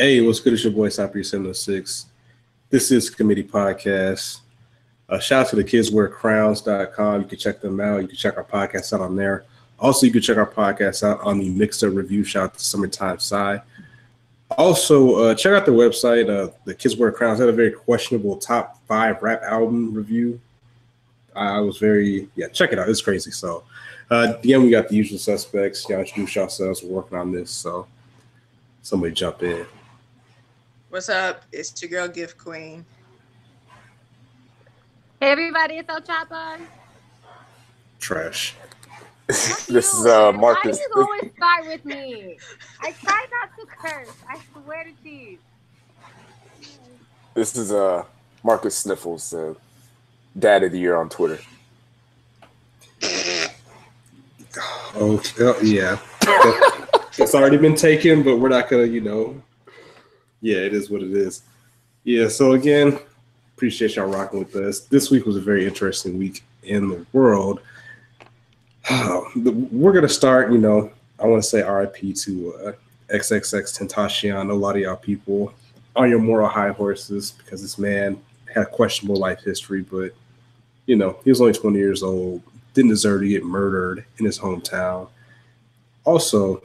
Hey, what's good? It's your boy Cypress 706. This is Committee Podcast. Uh, shout out to the kidswearcrowns.com. You can check them out. You can check our podcast out on there. Also, you can check our podcast out on the Mix Up Review. Shout out to Summertime Side. Also, uh, check out the website. Uh, the Kids Wear Crowns had a very questionable top five rap album review. I was very yeah. Check it out. It's crazy. So uh, again, we got the usual suspects. Y'all introduce yourselves. We're working on this. So somebody jump in. What's up? It's your girl Gift Queen. Hey everybody, it's El Chapo. Trash. this is uh Marcus. Why do you always start with me? I try not to curse. I swear to cheese. This is uh Marcus Sniffles, uh, dad of the year on Twitter. Oh, oh yeah. it's already been taken, but we're not gonna, you know. Yeah, it is what it is. Yeah, so again, appreciate y'all rocking with us. This week was a very interesting week in the world. we're gonna start, you know, I want to say RIP to uh, XXXTentacion. A lot of y'all people on your moral high horses because this man had a questionable life history, but you know, he was only 20 years old, didn't deserve to get murdered in his hometown. Also,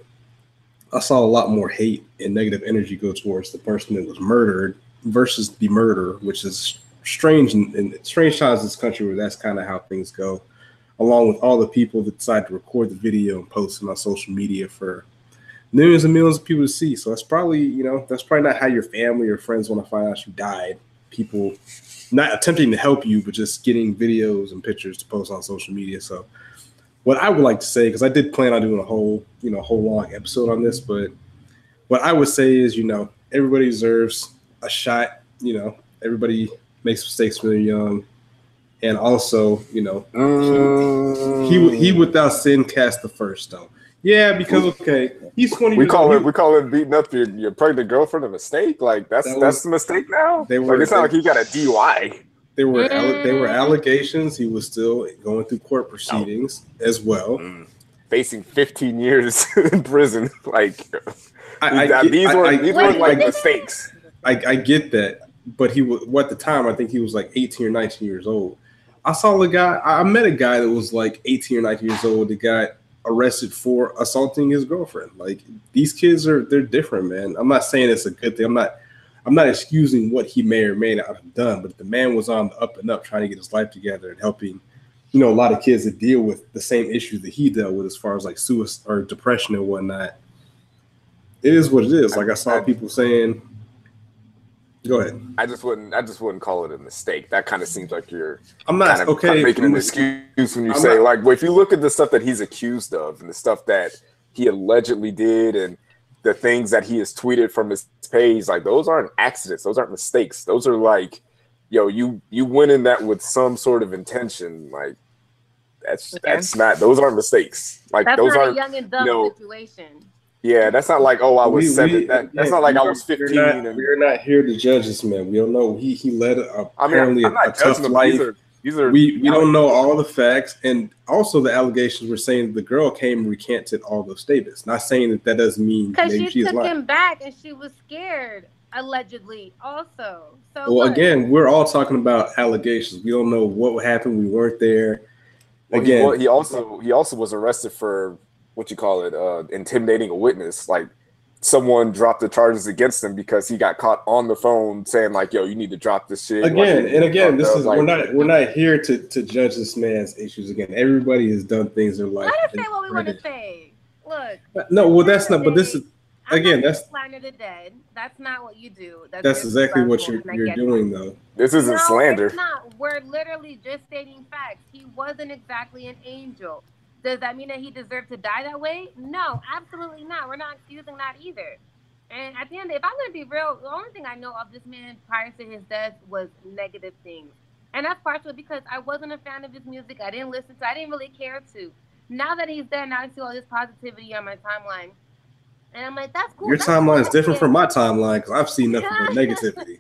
I saw a lot more hate and negative energy go towards the person that was murdered versus the murder, which is strange in strange times in this country where that's kind of how things go. Along with all the people that decide to record the video and post it on social media for millions and millions of people to see. So that's probably, you know, that's probably not how your family or friends want to find out you died. People not attempting to help you, but just getting videos and pictures to post on social media. So, what I would like to say, because I did plan on doing a whole, you know, whole long episode on this, but what I would say is, you know, everybody deserves a shot. You know, everybody makes mistakes when they're young, and also, you know, he, he, he without sin cast the first stone. Yeah, because okay, he's twenty. We call it we call it beating up your, your pregnant girlfriend a mistake. Like that's that that's the mistake now. They were. Like, it's not like he got a DUI. There were mm. there were allegations. He was still going through court proceedings oh. as well, mm. facing 15 years in prison. Like I, I, these I, were I, these were like mistakes. I, I get that, but he was well, at the time. I think he was like 18 or 19 years old. I saw a guy. I met a guy that was like 18 or 19 years old. The guy arrested for assaulting his girlfriend. Like these kids are they're different, man. I'm not saying it's a good thing. I'm not I'm not excusing what he may or may not have done, but the man was on the up and up trying to get his life together and helping, you know, a lot of kids to deal with the same issues that he dealt with as far as like suicide or depression and whatnot. It is what it is. Like I saw people saying Go ahead. I just wouldn't. I just wouldn't call it a mistake. That kind of seems like you're. I'm not kind of, okay. making an excuse when you I'm say not, like, well, if you look at the stuff that he's accused of and the stuff that he allegedly did and the things that he has tweeted from his page, like those aren't accidents. Those aren't mistakes. Those are like, yo, you you went in that with some sort of intention. Like that's okay. that's not. Those aren't mistakes. Like that's those aren't young and dumb you know, situation. Yeah, that's not like oh I was we, seven. We, that, that's yeah, not like I was fifteen. We're not, and, we're not here to judge this man. We don't know. He he led a, apparently I mean, a, a tough life. These are, these are we we don't know all the facts, and also the allegations were saying the girl came and recanted all those statements. Not saying that that doesn't mean because she, she took him back and she was scared allegedly also. So well, what? again, we're all talking about allegations. We don't know what happened. We weren't there. Well, again, he, well, he also he also was arrested for what you call it, uh, intimidating a witness. Like someone dropped the charges against him because he got caught on the phone saying like, "Yo, you need to drop this shit." Again like, and again, this is like, we're not we're not here to to judge this man's issues. Again, everybody has done things in life. Let us say what we want to say. Look. No, well, that's not. But this is. I'm again, that's slander the dead. That's not what you do. That's, that's exactly what you're, you're doing, that. though. This isn't no, slander. It's not. We're literally just stating facts. He wasn't exactly an angel. Does that mean that he deserved to die that way? No, absolutely not. We're not excusing that either. And at the end, if I'm going to be real, the only thing I know of this man prior to his death was negative things. And that's partially because I wasn't a fan of his music. I didn't listen to I didn't really care to. Now that he's dead, now I see all this positivity on my timeline. And I'm like, that's cool. Your that's timeline is different from my timeline because I've seen nothing but negativity.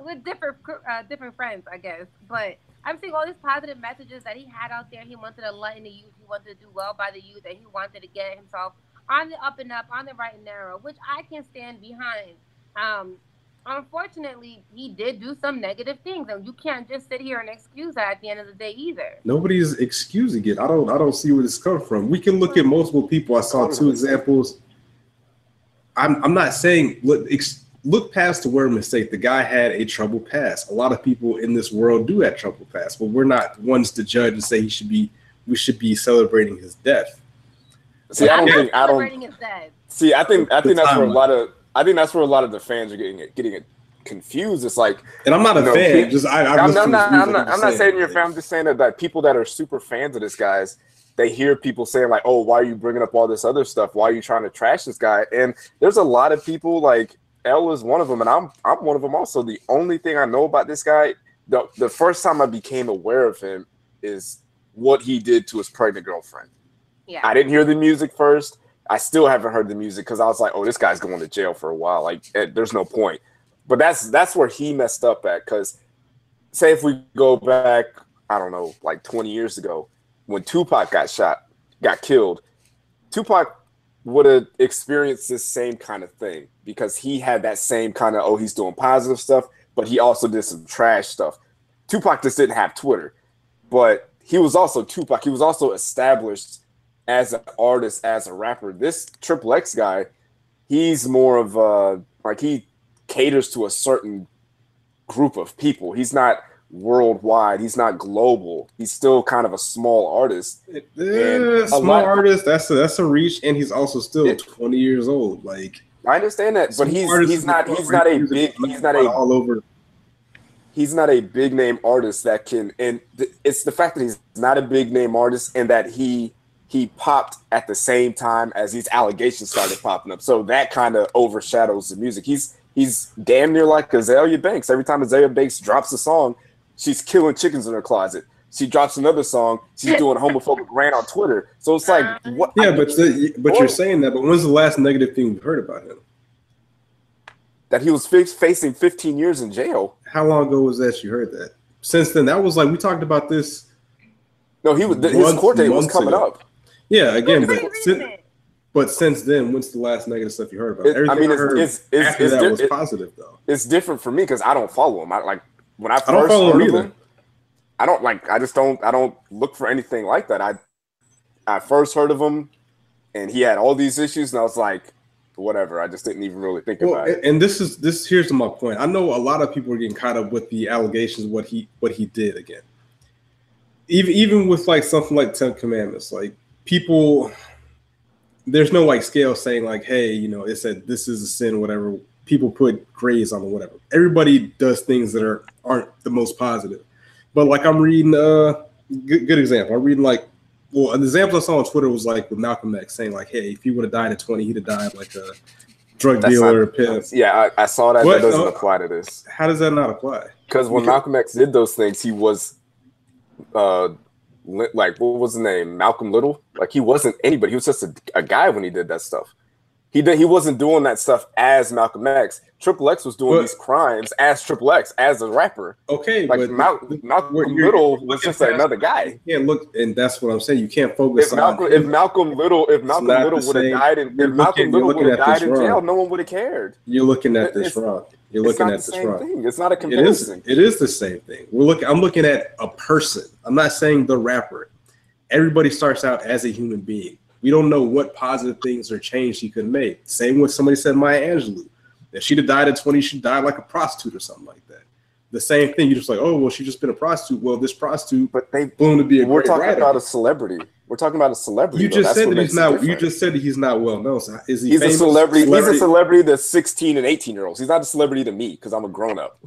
With different uh, different friends, I guess. But I'm seeing all these positive messages that he had out there. He wanted to lighten the youth. He wanted to do well by the youth, and he wanted to get himself on the up and up, on the right and narrow, which I can stand behind. Um, unfortunately, he did do some negative things, and you can't just sit here and excuse that at the end of the day either. Nobody's excusing it. I don't. I don't see where this comes from. We can look at multiple people. I saw two examples. I'm. I'm not saying look. Ex, look past the word mistake. The guy had a troubled past. A lot of people in this world do have troubled past, but we're not ones to judge and say he should be. We should be celebrating his death. See, I don't think I don't. See, I think I think that's where a lot of I think that's where a lot of the fans are getting it, getting it confused. It's like, and I'm not a know, fan. People, just I, I am not, I'm not, I'm not, I'm not saying you're a fan. I'm just saying that, that people that are super fans of this guy's, they hear people saying like, "Oh, why are you bringing up all this other stuff? Why are you trying to trash this guy?" And there's a lot of people like L is one of them, and I'm I'm one of them also. The only thing I know about this guy, the the first time I became aware of him is what he did to his pregnant girlfriend. Yeah. I didn't hear the music first. I still haven't heard the music because I was like, oh, this guy's going to jail for a while. Like, eh, there's no point. But that's that's where he messed up at. Because say if we go back, I don't know, like 20 years ago, when Tupac got shot, got killed, Tupac would have experienced this same kind of thing because he had that same kind of oh, he's doing positive stuff, but he also did some trash stuff. Tupac just didn't have Twitter, but he was also Tupac. He was also established as an artist, as a rapper. This Triple X guy, he's more of a like he caters to a certain group of people. He's not worldwide. He's not global. He's still kind of a small artist. Uh, small lot, artist. That's a, that's a reach, and he's also still it, twenty years old. Like I understand that, but he's he's not he's not a big he's not a all over. He's not a big name artist that can, and th- it's the fact that he's not a big name artist and that he he popped at the same time as these allegations started popping up. So that kind of overshadows the music. He's he's damn near like Azealia Banks. Every time Azealia Banks drops a song, she's killing chickens in her closet. She drops another song, she's doing a homophobic rant on Twitter. So it's like, what? Yeah, but the, but you're oh. saying that. But when's the last negative thing you heard about him? That he was facing 15 years in jail. How long ago was that you heard that? Since then, that was like we talked about this. No, he was his court date was coming ago. up. Yeah, again, but since, but since then, when's the last negative stuff you heard about? Everything I mean, it's, I heard it's, it's, after that was positive, though. It's different for me because I don't follow him. I like when I first I don't follow him either. Him, I don't like. I just don't. I don't look for anything like that. I I first heard of him, and he had all these issues, and I was like, whatever. I just didn't even really think well, about it. And this is this. Here's my point. I know a lot of people are getting caught up with the allegations, what he what he did again. Even even with like something like Ten Commandments, like people there's no like scale saying like hey you know it said this is a sin whatever people put grades on or whatever. Everybody does things that are aren't the most positive. But like i'm reading uh good, good example. I'm reading like well an example i saw on twitter was like with malcolm x saying like hey if he would have died at 20 he'd have died like a drug That's dealer not, pimp. Yeah I, I, saw that what? that doesn't uh, apply to this. how does that not apply? Because when malcolm x did those things he was uh like what was his name? Malcolm little? Like he wasn't anybody. He was just a, a guy when he did that stuff he did he wasn't doing that stuff as malcolm x triple x was doing but, these crimes as triple x as a rapper okay like but Mal- malcolm little was just another guy yeah look and that's what i'm saying you can't focus if malcolm, on if malcolm little if malcolm little would have died in if malcolm little would have died in jail no one would have cared you're looking at this wrong you're looking at the wrong. Thing. It's not a comparison. It is, it is the same thing. We're looking. I'm looking at a person. I'm not saying the rapper. Everybody starts out as a human being. We don't know what positive things or change she could make. Same with somebody said Maya Angelou. If she'd have died at 20, she'd die like a prostitute or something like that. The same thing. You're just like, oh well, she's just been a prostitute. Well, this prostitute, but they boom to be a we're talking writer. about a celebrity. We're talking about a celebrity. You just said that he's not. You just said that he's not well known. So is he? He's a celebrity. celebrity. He's a celebrity to 16 and 18 year olds. He's not a celebrity to me because I'm a grown up.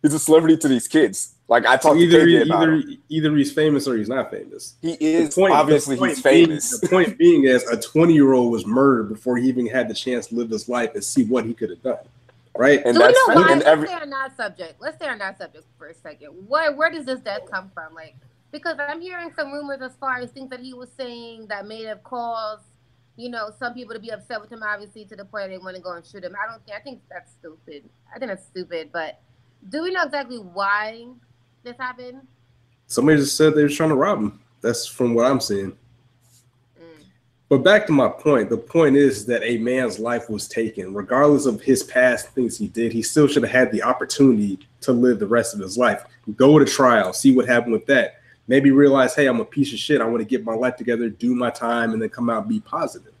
He's a celebrity to these kids. Like I talked either, to KJ about either, him. either he's famous or he's not famous. He is point, obviously he's famous. Being, the point being is a 20 year old was murdered before he even had the chance to live his life and see what he could have done. Right. And so that's you know why? Let's stay on that subject. Let's stay on that subject for a second. Where where does this death come from? Like because I'm hearing some rumors as far as things that he was saying that may have caused, you know, some people to be upset with him, obviously, to the point they want to go and shoot him. I don't think, I think that's stupid. I think that's stupid, but do we know exactly why this happened? Somebody just said they were trying to rob him. That's from what I'm seeing. Mm. But back to my point, the point is that a man's life was taken, regardless of his past things he did. He still should have had the opportunity to live the rest of his life. Go to trial, see what happened with that. Maybe realize, hey, I'm a piece of shit. I want to get my life together, do my time, and then come out and be positive.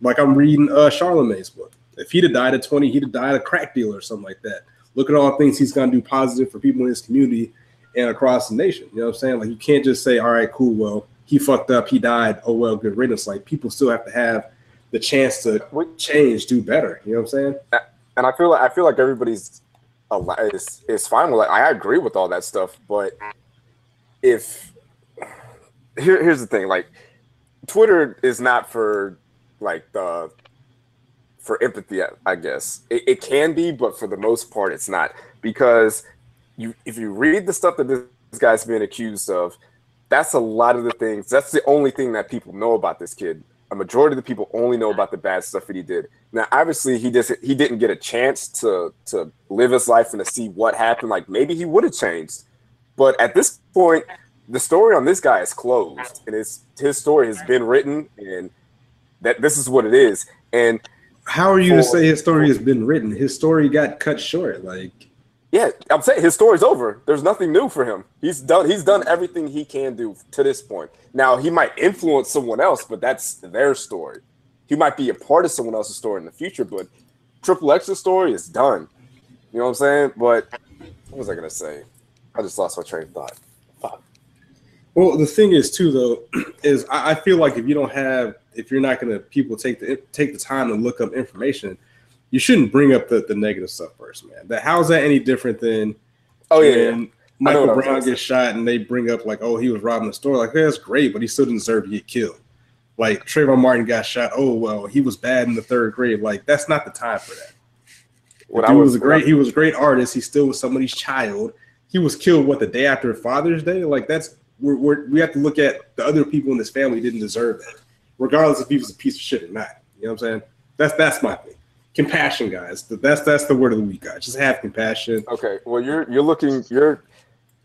Like I'm reading uh Charlamagne's book. If he'd have died at 20, he'd have died a crack dealer or something like that. Look at all the things he's gonna do positive for people in his community and across the nation. You know what I'm saying? Like you can't just say, all right, cool, well, he fucked up, he died. Oh well, good riddance. Like people still have to have the chance to change, do better. You know what I'm saying? And I feel like I feel like everybody's is is fine with it. I agree with all that stuff, but if here, here's the thing, like Twitter is not for like the for empathy, I guess it, it can be, but for the most part, it's not because you if you read the stuff that this guy's being accused of, that's a lot of the things. That's the only thing that people know about this kid. A majority of the people only know about the bad stuff that he did. Now, obviously, he just he didn't get a chance to to live his life and to see what happened. Like maybe he would have changed, but at this point, the story on this guy is closed, and his his story has been written, and that this is what it is. And how are you for, to say his story has been written? His story got cut short. Like yeah, I'm saying his story's over. There's nothing new for him. He's done. He's done everything he can do to this point. Now he might influence someone else, but that's their story. He might be a part of someone else's story in the future, but Triple X's story is done. You know what I'm saying? But what was I gonna say? I just lost my train of thought. Fuck. Well, the thing is too, though, is I feel like if you don't have, if you're not gonna people take the take the time to look up information, you shouldn't bring up the, the negative stuff first, man. That how's that any different than oh yeah, yeah. Michael Brown gets shot and they bring up like, oh, he was robbing the store. Like, hey, that's great, but he still didn't deserve to get killed. Like Trayvon Martin got shot. Oh well, he was bad in the third grade. Like that's not the time for that. What I was, was a great. He was a great artist. He still was somebody's child. He was killed what the day after Father's Day. Like that's we're, we're, we have to look at the other people in this family didn't deserve that, regardless if he was a piece of shit or not. You know what I'm saying? That's that's my thing compassion, guys. That's that's the word of the week, guys. Just have compassion. Okay. Well, you're you're looking you're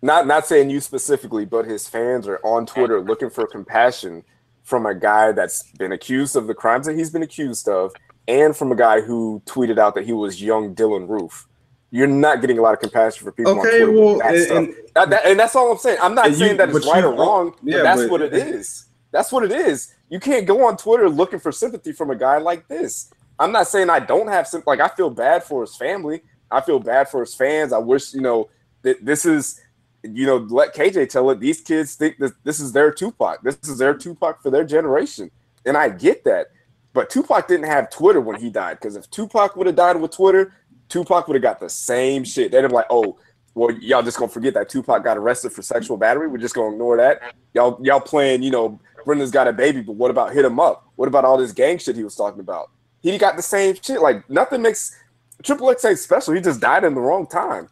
not not saying you specifically, but his fans are on Twitter looking for compassion from a guy that's been accused of the crimes that he's been accused of, and from a guy who tweeted out that he was young Dylann Roof. You're not getting a lot of compassion for people. Okay, well, that and, and, that, that, and, that's all I'm saying. I'm not saying you, that it's right or wrong. Yeah, that's but, what it is. That's what it is. You can't go on Twitter looking for sympathy from a guy like this. I'm not saying I don't have some like I feel bad for his family. I feel bad for his fans. I wish, you know, that this is you know, let KJ tell it. These kids think that this is their Tupac. This is their Tupac for their generation. And I get that. But Tupac didn't have Twitter when he died. Because if Tupac would have died with Twitter, Tupac would have got the same shit. They'd have like, oh, well, y'all just gonna forget that Tupac got arrested for sexual battery. We're just gonna ignore that. Y'all, y'all playing, you know, Brenda's got a baby, but what about hit him up? What about all this gang shit he was talking about? He got the same shit. Like nothing makes Triple X ain't special. He just died in the wrong time,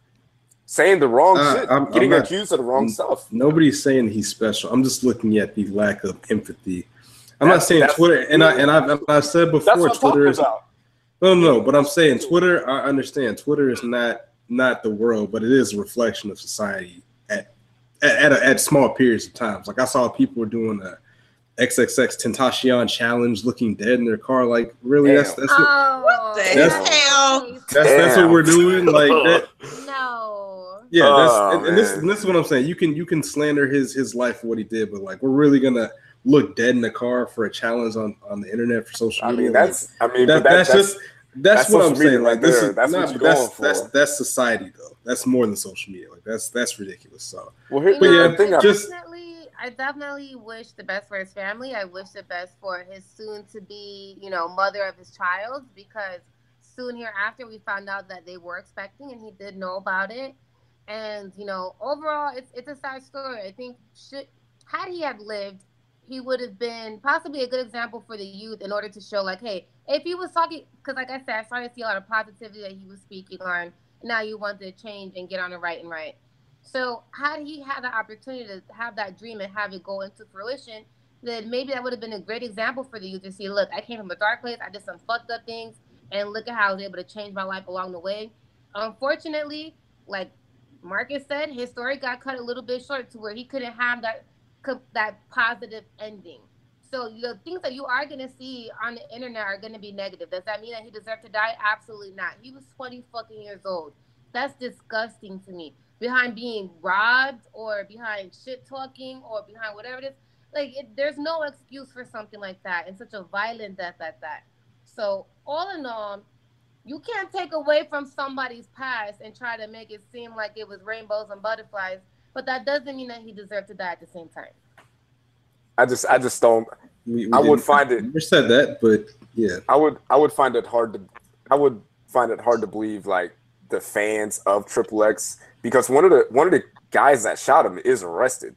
saying the wrong uh, shit, I'm, getting I'm not, accused of the wrong stuff. Nobody's saying he's special. I'm just looking at the lack of empathy. I'm that's, not saying Twitter, and I and I've, I've said before, Twitter is. About. No, no, but I'm saying Twitter. I understand Twitter is not not the world, but it is a reflection of society at at, at, at small periods of times. Like I saw people doing a XXXTentacion challenge looking dead in their car. Like, really? Damn. That's that's what, oh, what the that's, hell? That's, that's what we're doing. Like that. No. Yeah, that's oh, and, and, this and this is what I'm saying. You can you can slander his his life for what he did, but like we're really gonna look dead in the car for a challenge on on the internet for social media. I mean, that's like, I mean, that, that, that's, that's, just that's, that's what I'm saying. Like this is that's not, that's, that's that's society though. That's more than social media. Like that's that's ridiculous. So well, here, but yeah, just definitely I definitely wish the best for his family. I wish the best for his soon to be, you know, mother of his child because soon hereafter we found out that they were expecting and he did know about it. And, you know, overall it's it's a sad story. I think should had he had lived, he would have been possibly a good example for the youth in order to show like, hey, if he was talking because like I said, I started to see a lot of positivity that he was speaking on. Now you want to change and get on the right and right. So had he had the opportunity to have that dream and have it go into fruition, then maybe that would have been a great example for the youth to see, look, I came from a dark place, I did some fucked up things, and look at how I was able to change my life along the way. Unfortunately, like Marcus said, his story got cut a little bit short to where he couldn't have that that positive ending. So the things that you are gonna see on the internet are gonna be negative. Does that mean that he deserved to die? Absolutely not. He was 20 fucking years old. That's disgusting to me. Behind being robbed or behind shit talking or behind whatever it is, like it, there's no excuse for something like that and such a violent death at that. So all in all, you can't take away from somebody's past and try to make it seem like it was rainbows and butterflies, but that doesn't mean that he deserved to die at the same time. I just I just don't. We, we I would didn't- find it- We said that, but yeah, I would I would find it hard to I would find it hard to believe like the fans of Triple X because one of the one of the guys that shot him is arrested.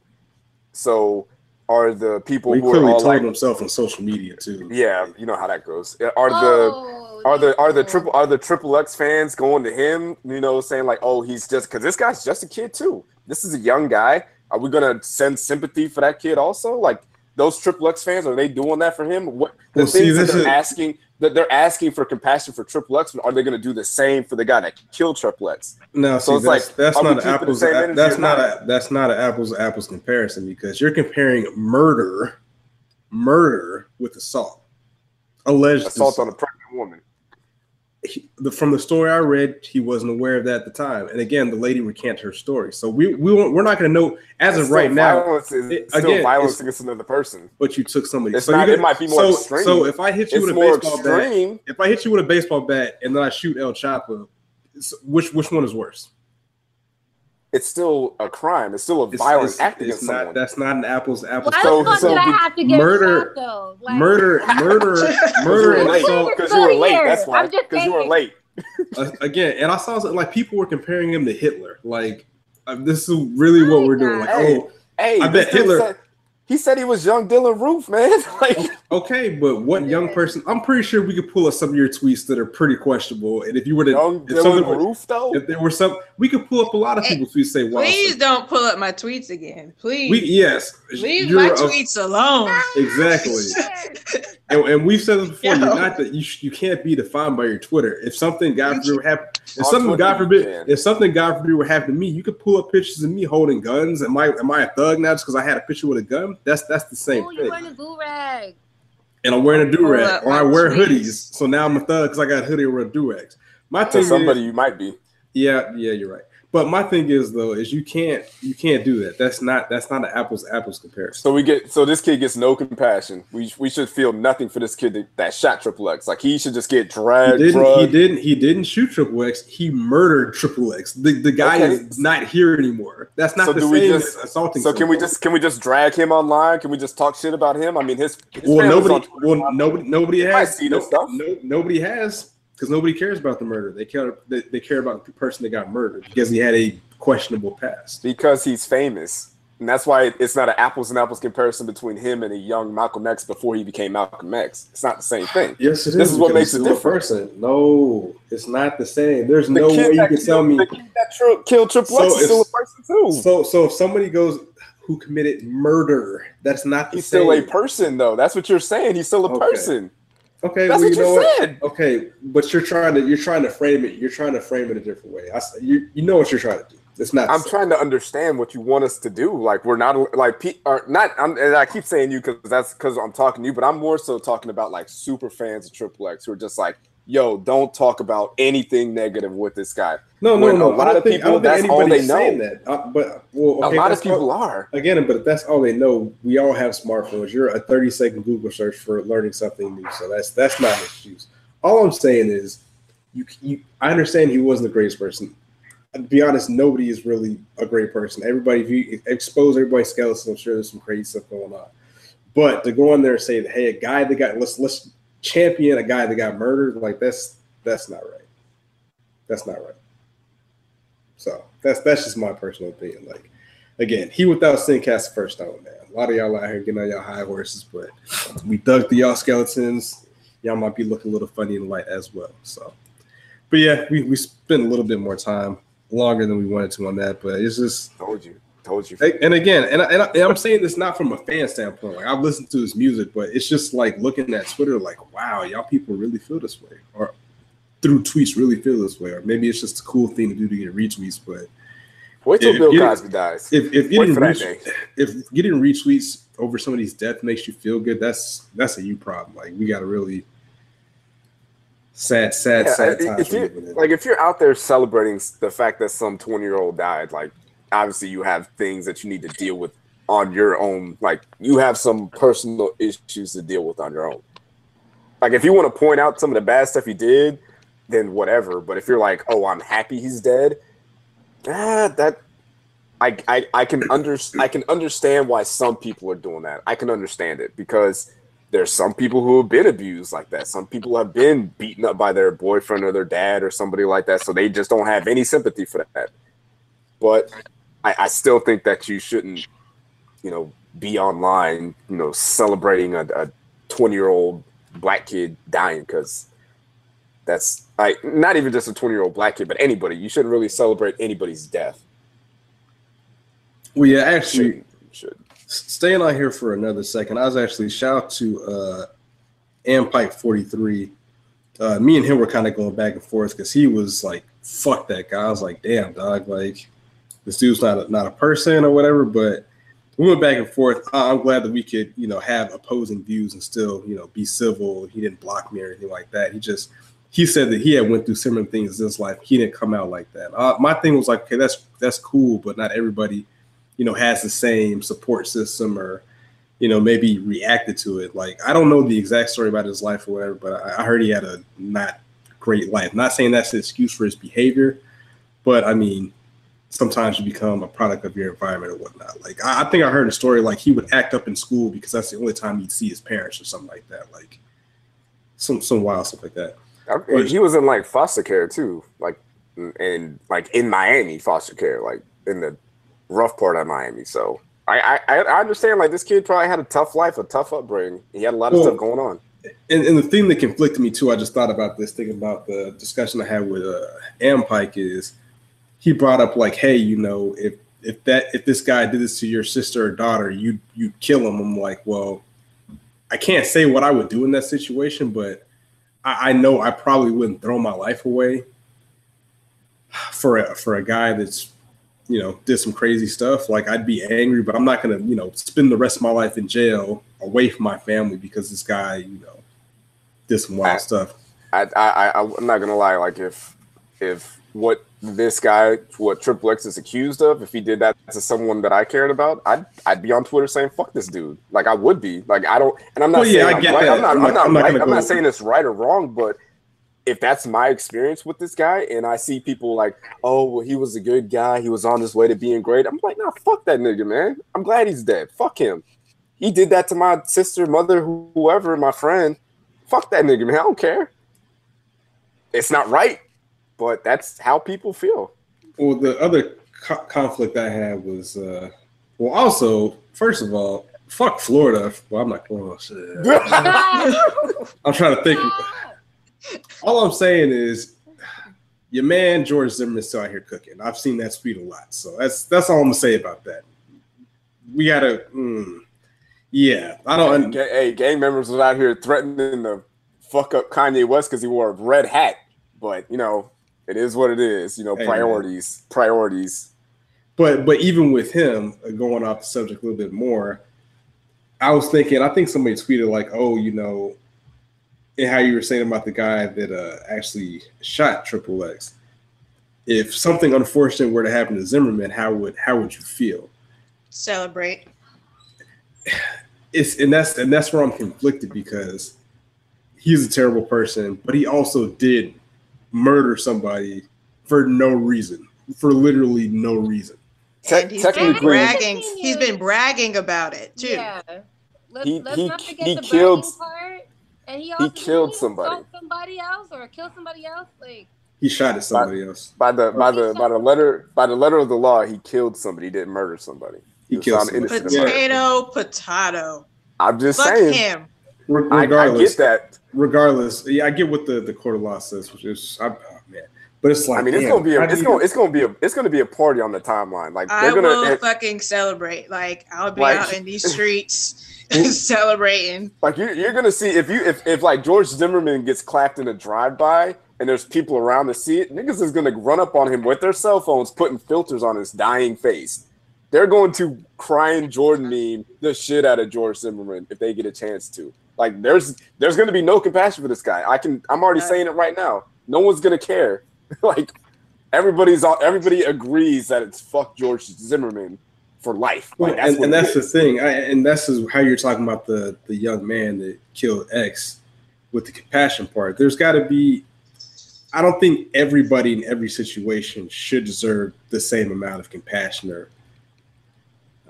So are the people he who are clearly all told like himself on social media too. yeah, you know how that goes. Uh, are the Oh, are the are the triple are the triple X fans going to him? You know, saying like, oh, he's just because this guy's just a kid too. This is a young guy. Are we gonna send sympathy for that kid also? Like those triple X fans, are they doing that for him? What the Well, see, things that they're is- asking that they're asking for compassion for triple X, but are they gonna do the same for the guy that killed triple X? No, So see, it's that's, like, that's not an apples. energy That's not not? a that's not an apples to apples comparison because you're comparing murder, murder with assault, alleged Assault on a pregnant woman. He- the, from the story I read, he wasn't aware of that at the time. And again, the lady recanted her story, so we we won't, we're not going to know as It's of right now. is it- still again, violence against another person. But you took somebody. It's so not- you're it might be more so, extreme. So if I hit you It's with a baseball bat, if I hit you with a baseball bat and then I shoot El Chapo, which which one is worse? It's still a crime. It's still a It's- violent it's- act it's against not, someone. That's not an apples to apples. Why So- the fuck so did I have to get murder- shot though? Like, murder, murder, Because murder, you were late. assault. Because you were late. Here. That's why. Because you were late. Uh, again, and I saw like people were comparing him to Hitler. Like uh, this is really what we're doing. Like, Hey. oh, Hey, I bet Hitler- Said, he said he was young Dylann Roof, man. like, okay, but what young person? I'm pretty sure we could pull up some of your tweets that are pretty questionable. And if you were to, young if Dylann were- Roof, though. if there were some, we could pull up a lot of Hey, people's tweets. Say, wow, Please don't pull up my tweets again. Please. we yes, Leave my a- tweets alone. exactly. And, and we've said this before. Yo. You're not that you sh- you can't be defined by your Twitter. If something God forbid were happen, if something Twitter, God forbid, can. if something God forbid were happen to me, you could pull up pictures of me holding guns. Am I am I a thug now just because I had a picture with a gun? That's that's the same Oh, you thing. wearing a do rag. And I'm wearing a do rag, up or I wear tweets. hoodies. So now I'm a thug because I got a hoodie or a do rags. My To thing somebody, is, you might be. yeah, yeah, you're right. But my thing is though, is you can't you can't do that. That's not that's not an apples apples comparison. So we get. So this kid gets no compassion. We we should feel nothing for this kid that, that shot Triple X. Like he should just get He dragged. didn't. He didn't. He didn't shoot Triple X. He murdered Triple X. The, the guy Okay. is not here anymore. That's not So the do we same just- assaulting. So can we just can we just drag him online? Can we just talk shit about him? I mean, his, his Well, nobody. Well, nobody. Nobody has. no, stuff. no, nobody has because nobody cares about the murder. They care. They, they care about the person that got murdered because he had a questionable past. because he's famous. And that's why it's not an apples and apples comparison between him and a young Malcolm X before he became Malcolm X. It's not the same thing. Yes, it is. This is what makes it a different. Person. No, it's not the same. There's The no way you can tell me. the kid that tri- killed Triple So X is still a person too. So, so if somebody goes who committed murder, that's not the he's same. still a person though. That's what you're saying. He's still a Okay. person. Okay, That's well, what you know you what? said. Okay, but you're trying to you're trying to frame it. You're trying to frame it a different way. I, you you know what you're trying to do. It's not. I'm trying to understand what you want us to do. Like we're not like not. I'm, and I keep saying you because that's because I'm talking to you, but I'm more so talking about like super fans of Triple X who are just like, yo, don't talk about anything negative with this guy. No, no, when no. a lot of think, people, that's all they know. that. Uh, but well, okay, a lot of that's all- people are. again, but if that's all they know, we all have smartphones. You're a 30 second Google search for learning something new, so that's that's not an excuse. All I'm saying is, you, you I understand he wasn't the greatest person. To be honest, nobody is really a great person. Everybody, if you expose everybody's skeletons, I'm sure there's some crazy stuff going on. But to go on there and say, hey, a guy that got let's let's champion a guy that got murdered, like that's that's not right. That's not right. So that's that's just my personal opinion. Like again, he without sin cast the first stone, man. A lot of y'all out here getting on y'all high horses, but we dug through y'all skeletons. Y'all might be looking a little funny in the light as well. So, but yeah, we, we spent a little bit more time, longer than we wanted to on that. But it's just, Told you. Told you. and again, and, I, and, I, I'm saying this not from a fan standpoint. Like I've listened to his music, but it's just like looking at Twitter, like, wow, y'all people really feel this way, or through tweets really feel this way, or maybe it's just a cool thing to do to get retweets. But Wait till Bill Cosby dies. if if for that retweets, if getting retweets over somebody's death makes you feel good, that's that's a you problem. Like we got to really sad, sad, Yeah, sad if you, like if you're out there celebrating the fact that some 20 year old died, like obviously you have things that you need to deal with on your own. Like you have some personal issues to deal with on your own. Like if you want to point out some of the bad stuff he did, then whatever. But if you're like, oh, I'm happy he's dead, ah, that I I, I can under I can understand why some people are doing that. I can understand it because there's some people who have been abused like that. Some people have been beaten up by their boyfriend or their dad or somebody like that. So they just don't have any sympathy for that. But I, I still think that you shouldn't, you know, be online, you know, celebrating a 20 year old black kid dying because that's like not even just a 20 year old black kid, but anybody. You shouldn't really celebrate anybody's death. well, yeah, actually, should. staying on here for another second, I was actually shout out to uh Am Pike 43. Uh, me and him were kind of going back and forth because he was like, fuck that guy. I was like, damn, dog, like this dude's not a, not a person or whatever. But we went back and forth. I'm glad that we could, you know, have opposing views and still, you know, be civil. He didn't block me or anything like that. He just he said that he had went through similar things in his life. He didn't come out like that. Uh, my thing was like, okay, that's that's cool, but not everybody you know has the same support system or you know maybe reacted to it like i don't know the exact story about his life or whatever but i, I heard he had a not great life not saying that's an excuse for his behavior but i mean sometimes you become a product of your environment or whatnot like i, I think i heard a story like he would act up in school because that's the only time he'd see his parents or something like that like some some wild stuff like that I- he was in like foster care too, like and like in Miami foster care, like in the rough part of Miami. So I I, I understand like this kid probably had a tough life, a tough upbringing. He had a lot of Well, stuff going on. and, and the thing that conflicted me too, I just thought about this, thinking about the discussion I had with uh, Am Pike is he brought up like, hey, you know, if if that if this guy did this to your sister or daughter, you you'd kill him. I'm like, well, I can't say what I would do in that situation, but I, I know I probably wouldn't throw my life away for a for a guy that's you know did some crazy stuff. Like I'd be angry, but I'm not gonna you know spend the rest of my life in jail away from my family because this guy you know did some wild I- stuff. I I I I'm not gonna lie, like if if what this guy, what Triple X is accused of, if he did that to someone that I cared about, I'd I'd be on Twitter saying fuck this dude. Like I would be. Like I don't and I'm not Well, yeah, saying I I'm, get right. that. I'm not I'm I'm not- not, right. I'm go- not saying it's right or wrong, but if that's my experience with this guy and I see people like, oh well, he was a good guy, he was on his way to being great. I'm like, nah, fuck that nigga, man. I'm glad he's dead. Fuck him. He did that to my sister, mother, whoever, my friend. Fuck that nigga, man. I don't care. It's not right, but that's how people feel. Well, the other co- conflict I had was, uh, well, also, first of all, fuck Florida. Well, I'm not going. Oh, shit. I'm trying to think. All I'm saying is, your man George Zimmerman's still out here cooking. I've seen that tweet a lot, so that's that's all I'm gonna say about that. We gotta, mm, yeah. I don't. Ga- hey, gang members was out here threatening to fuck up Kanye West because he wore a red hat. But you know, it is what it is. You know, Hey, man. priorities, priorities. But but even with him uh, going off the subject a little bit more, I was thinking. I think somebody tweeted like, "Oh, you know, and how you were saying about the guy that uh, actually shot Triple X. If something unfortunate were to happen to Zimmerman, how would how would you feel? Celebrate. It's and that's and that's where I'm conflicted because he's a terrible person, but he also did murder somebody for no reason, for literally no reason. Te- And he's been bragging. He's been bragging about it too. Yeah. Let's, He- let's he- not forget he the killed- part. And he also killed didn't somebody. somebody else or kill somebody else. Like He shot at somebody else. by the by the by the letter by the letter of the law, he killed somebody. He didn't murder somebody. He was killed somebody. innocent of murder. Potato, potato. I'm just Fuck saying. him. Re- I, I Regardless, get that. Regardless, yeah, I get what the the court of law says, which is, I, oh, man, but it's like, I mean, it's damn, gonna be a, it's gonna it's gonna be a it's gonna be a party on the timeline. Like I they're gonna will it- fucking celebrate. Like I'll be Like- out in these streets celebrating. like you're, you're gonna see if you if, if like George Zimmerman gets clapped in a drive by and there's people around to see it, niggas is gonna run up on him with their cell phones, putting filters on his dying face. they're going to crying Jordan meme the shit out of George Zimmerman if they get a chance to. Like there's there's going to be no compassion for this guy. I can I'm already saying it right now. No one's going to care. like everybody's all everybody agrees that it's fuck George Zimmerman for life. Like, that's and, and that's the thing. I, and that's how you're talking about the the young man that killed X with the compassion part. There's got to be. I don't think everybody in every situation should deserve the same amount of compassion. Or,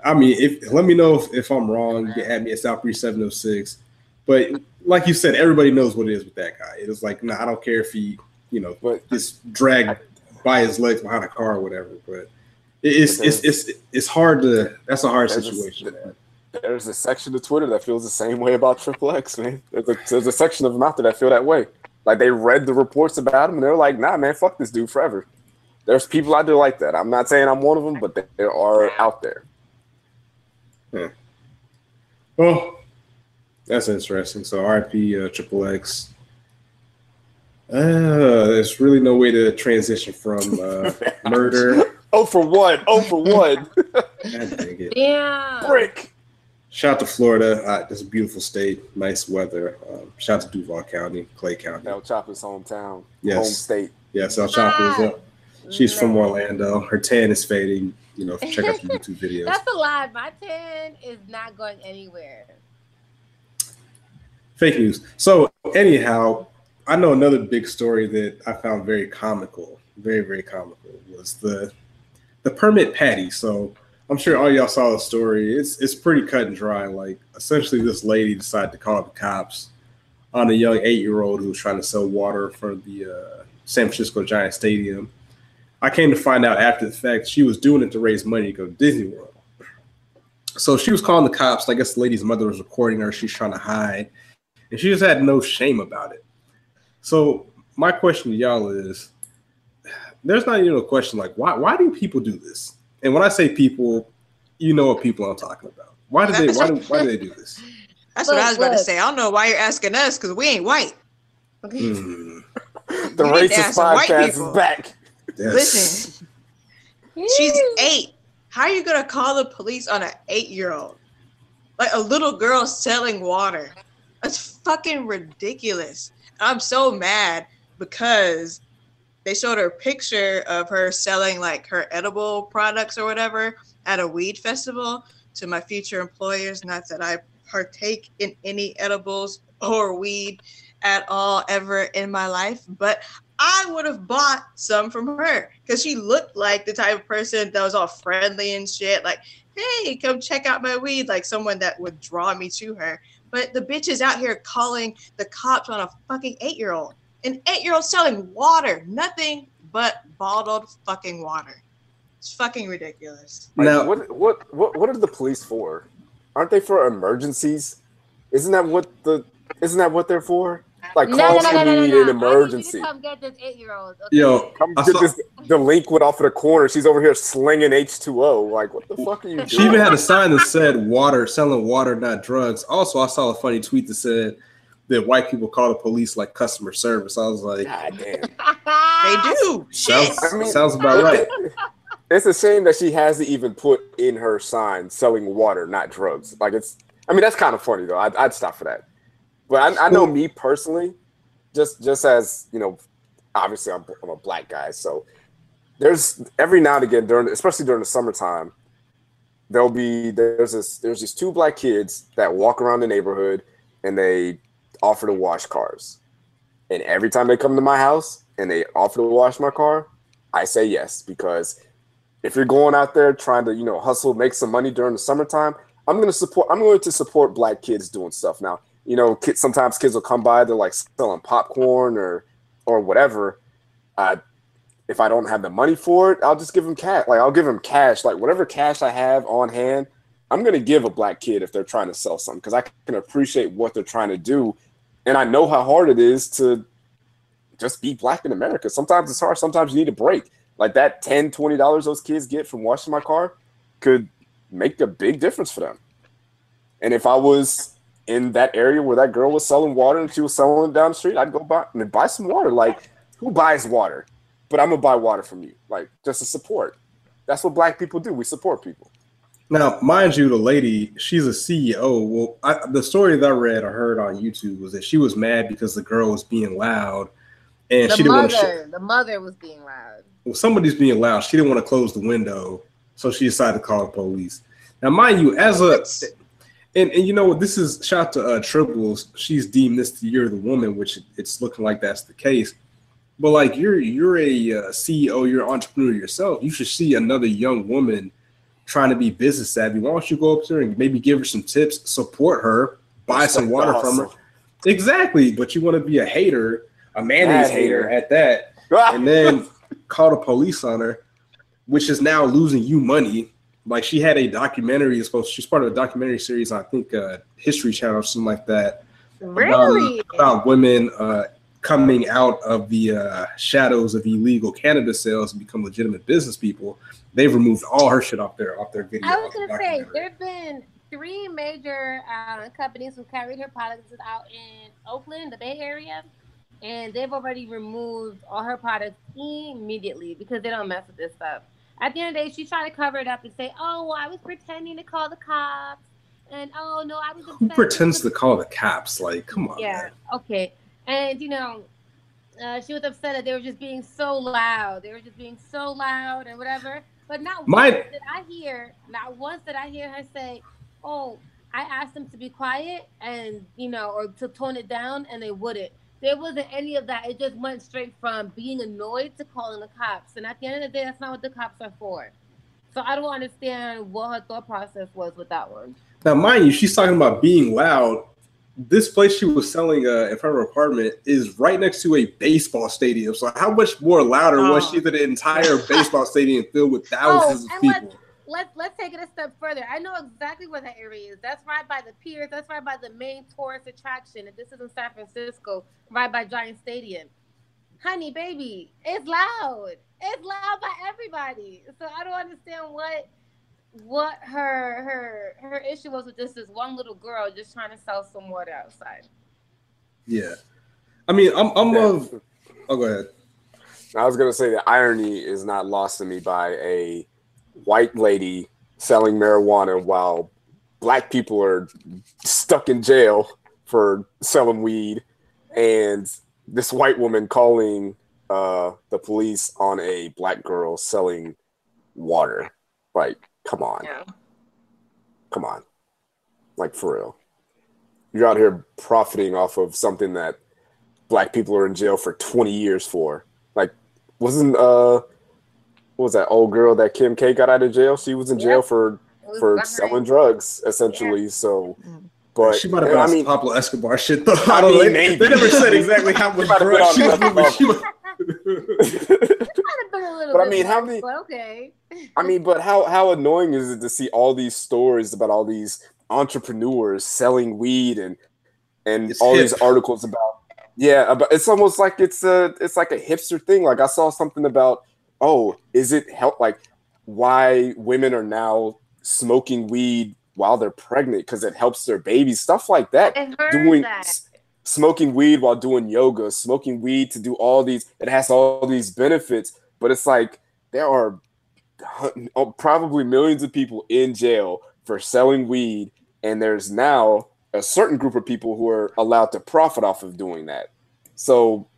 I mean, if let me know if, if I'm wrong. Get at me at South Breeze 706. But like you said, everybody knows what it is with that guy. It was like, no, nah, I don't care if he, you know, but just dragged by his legs behind a car or whatever. But it's it's it's it's hard to. That's a hard situation, man there's a section of Twitter that feels the same way about Triple X, man. There's a, there's a section of them out there that feel that way. Like they read the reports about him and they're like, nah, man, fuck this dude forever. There's people out there like that. I'm not saying I'm one of them, but there are out there. Yeah. Well, that's interesting. So RP uh, Triple X. Uh, there's really no way to transition from uh, murder. oh for one. Oh for one. yeah. Brick. Shout out to Florida. Uh, it's a beautiful state, nice weather. Um, shout out to Duval County, Clay County. El Chapo's hometown, yes. home state. Yes, El Chapo is uh, She's Man. from Orlando. Her tan is fading. You know, check out the YouTube videos. That's a lie. My tan is not going anywhere. Fake news. So, anyhow, I know another big story that I found very comical, very very comical was the the permit patty. So I'm sure all y'all saw the story. It's it's pretty cut and dry. Like essentially, this lady decided to call the cops on a young eight year old who was trying to sell water for the uh, San Francisco Giant Stadium. I came to find out after the fact she was doing it to raise money to go to Disney World. So she was calling the cops. I guess the lady's mother was recording her. She's trying to hide, and she just had no shame about it. So my question to y'all is: There's not even a question like why why do people do this? And when I say people, you know what people I'm talking about. Why do they why do, why do they do this? That's look, what I was about look. to say. I don't know why you're asking us because we ain't white. Okay. Mm. the racist podcast is back. Yes. Listen, she's eight. How are you gonna call the police on an eight-year-old? Like a little girl selling water. That's fucking ridiculous. I'm so mad because they showed her a picture of her selling like her edible products or whatever at a weed festival to my future employers. Not that I partake in any edibles or weed at all ever in my life, but I would have bought some from her because she looked like the type of person that was all friendly and shit. Like, hey, come check out my weed, like someone that would draw me to her. But the bitch is out here calling the cops on a fucking eight year old an eight year old selling water, nothing but bottled fucking water. It's fucking ridiculous. Now, what, what what what are the police for? Aren't they for emergencies? Isn't that what the isn't that what they're for? Like no, call no, no, no, no, an emergency. Come get this eight year old. Okay? Yo, come get saw- this. The link went off of the corner. She's over here slinging H two O. Like, what the fuck are you doing? She even had a sign that said "water, selling water, not drugs." Also, I saw a funny tweet that said that white people call the police like customer service. I was like, God damn. they do. Sounds, I mean, sounds about right. It's a shame that she has to even put in her sign selling water, not drugs. Like it's, I mean, that's kind of funny though. I'd, I'd stop for that. But I, I know me personally, just just as you know, obviously I'm, I'm a black guy, so there's every now and again during, especially during the summertime, there'll be there's this there's these two black kids that walk around the neighborhood and they offer to wash cars. And every time they come to my house and they offer to wash my car, I say yes because if you're going out there trying to, you know, hustle, make some money during the summertime, I'm going to support I'm going to support black kids doing stuff. Now, you know, kids, sometimes kids will come by they're like selling popcorn or or whatever. Uh, if I don't have the money for it, I'll just give them cash. Like I'll give them cash, like whatever cash I have on hand, I'm gonna give a black kid if they're trying to sell something because I can appreciate what they're trying to do and I know how hard it is to just be black in America. Sometimes it's hard. Sometimes you need a break. Like that 10 $20 those kids get from washing my car could make a big difference for them. And if I was in that area where that girl was selling water and she was selling it down the street, I'd go buy and buy some water. Like, who buys water? But I'm gonna buy water from you, like just to support. That's what black people do. We support people. Now, mind you, the lady, she's a CEO. Well, I, the story that I read or heard on YouTube was that she was mad because the girl was being loud, and the she didn't want mother, to. the mother was being loud. well, somebody's being loud. She didn't want to close the window, so she decided to call the police. Now, mind you, as a and, and you know what? This is shout out to uh, Triples. She's deemed this the year of the woman, which it's looking like that's the case. But like you're you're a uh, CEO, you're an entrepreneur yourself. You should see another young woman trying to be business savvy. Why don't you go up to her and maybe give her some tips, support her, buy That's some water the from her? Exactly. But you want to be a hater, a mayonnaise hater hater. at that, and then call the police on her, which is now losing you money. Like she had a documentary, it's supposed she's part of a documentary series, on, I think uh History Channel or something like that. Really? About, about women uh coming out of the uh shadows of illegal cannabis sales and become legitimate business people. They've removed all her shit off their off their video. I was gonna say there have been three major uh, companies who carried her products out in Oakland, the Bay Area, and they've already removed all her products immediately because they don't mess with this stuff. At the end of the day, she tried to cover it up and say, "Oh, well, I was pretending to call the cops," and "Oh no, I was." Who pretends to call the cops? Like, come on. yeah, man. okay. And you know, uh, she was upset that they were just being so loud. They were just being so loud and whatever. But not My- once did I hear, not once did I hear her say, "Oh, I asked them to be quiet and you know, or to tone it down, and they wouldn't." There wasn't any of that. It just went straight from being annoyed to calling the cops. And at the end of the day, that's not what the cops are for. So I don't understand what her thought process was with that one. Now, mind you, she's talking about being loud. This place she was selling uh, in front of her apartment is right next to a baseball stadium. So, how much more louder was Oh. she than the entire baseball stadium filled with thousands Oh, of and people? Let's let's take it a step further. I know exactly where that area is. That's right by the piers. That's right by the main tourist attraction. And this is in San Francisco, right by Giant Stadium. Honey, baby, it's loud. It's loud by everybody. So I don't understand what what her her her issue was with this this one little girl just trying to sell some water outside. Yeah. I mean, I'm, I'm Yeah. of. Oh, go ahead. I was gonna say the irony is not lost to me by a white lady selling marijuana while black people are stuck in jail for selling weed, and this white woman calling uh, the police on a black girl selling water. Like, come on, Yeah. come on, like for real. You're out here profiting off of something that black people are in jail for 20 years for. Like, wasn't uh, what was that old girl that Kim K got out of jail? She was in jail Yep. for for behind- selling drugs, essentially. So, Mm. but she might have been I mean, some Pablo Escobar shit, though. I I don't mean, know. They, they never said exactly how much might have been drugs she was. She was- Might have been a little But I mean, how many- but okay. I mean, but how how annoying is it to see all these stories about all these entrepreneurs selling weed and and It's all hip. these articles about yeah, about it's almost like it's a it's like a hipster thing. Like I saw something about oh, is it help like why women are now smoking weed while they're pregnant because it helps their babies, stuff like that. Heard doing that. smoking weed while doing yoga, smoking weed to do all these. It has all these benefits, but it's like there are oh, probably millions of people in jail for selling weed, and there's now a certain group of people who are allowed to profit off of doing that. So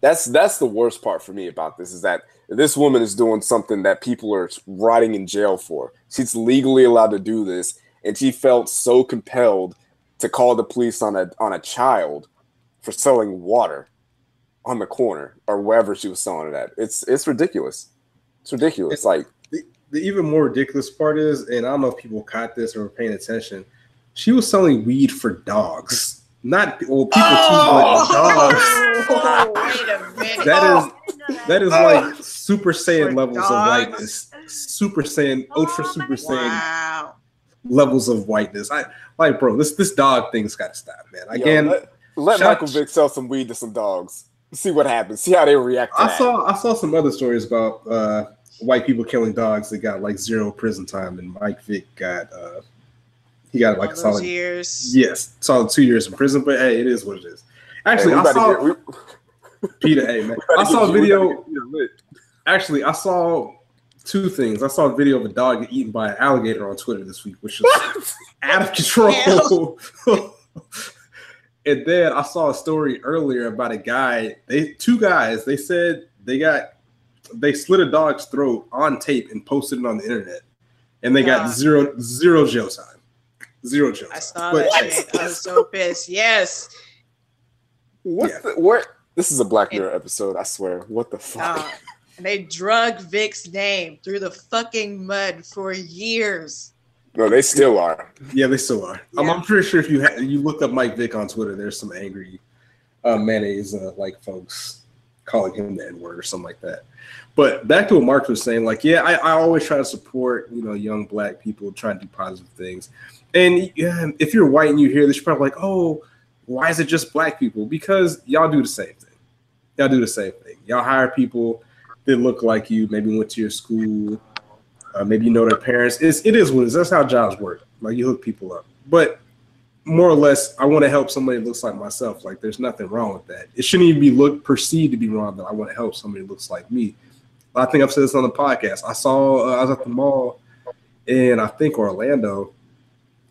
that's that's the worst part for me about this is that this woman is doing something that people are rotting in jail for. She's legally allowed to do this, and she felt so compelled to call the police on a on a child for selling water on the corner or wherever she was selling it at. It's it's ridiculous. It's ridiculous. It's, Like the, the even more ridiculous part is, and I don't know if people caught this or were paying attention, she was selling weed for dogs. Not well, people Oh, too, but dogs. wait a minute. That Oh, is I didn't know that is like Super Saiyan For levels of dogs? whiteness. Super Saiyan, Oh Ultra my Super Saiyan wow. levels of whiteness. I like, bro. This this dog thing's got to stop, man. yo, Again, let, let shout- Michael Vick sell some weed to some dogs. See what happens. See how they react. To I that. saw I saw some other stories about uh, white people killing dogs that got like zero prison time, and Mike Vick got uh, he got like All a those solid years. yes, solid two years in prison. But hey, it is what it is. Actually, we I saw get- we- Peter. Hey man, I saw a video. about to get lit. Actually, I saw two things. I saw a video of a dog eaten by an alligator on Twitter this week, which was out of control. and then I saw a story earlier about a guy. They two guys. They said they got they slit a dog's throat on tape and posted it on the internet, and they got zero zero jail time. Zero jail. Time. I saw but, that shit. I was so pissed. Yes. What? Yeah. The, what? This is a Black Mirror episode. I swear. What the fuck? Uh, and they drug Vick's name through the fucking mud for years. No, they still are. Yeah, they still are. Yeah. I'm, I'm, pretty sure if you ha- you look up Mike Vick on Twitter, there's some angry uh, mayonnaise uh, like folks calling him the N word or something like that. But back to what Mark was saying, like, yeah, I, I always try to support you know young black people trying to do positive things. And yeah, if you're white and you hear this, you're probably like, oh, why is it just black people? Because y'all do the same thing. Y'all do the same thing. Y'all hire people that look like you, maybe went to your school, uh, maybe you know their parents. It's, it is what it is. That's how jobs work. Like you hook people up. But more or less, I want to help somebody that looks like myself. Like there's nothing wrong with that. It shouldn't even be look perceived to be wrong that I want to help somebody that looks like me. I think I've said this on the podcast. I saw uh, I was at the mall in I think Orlando,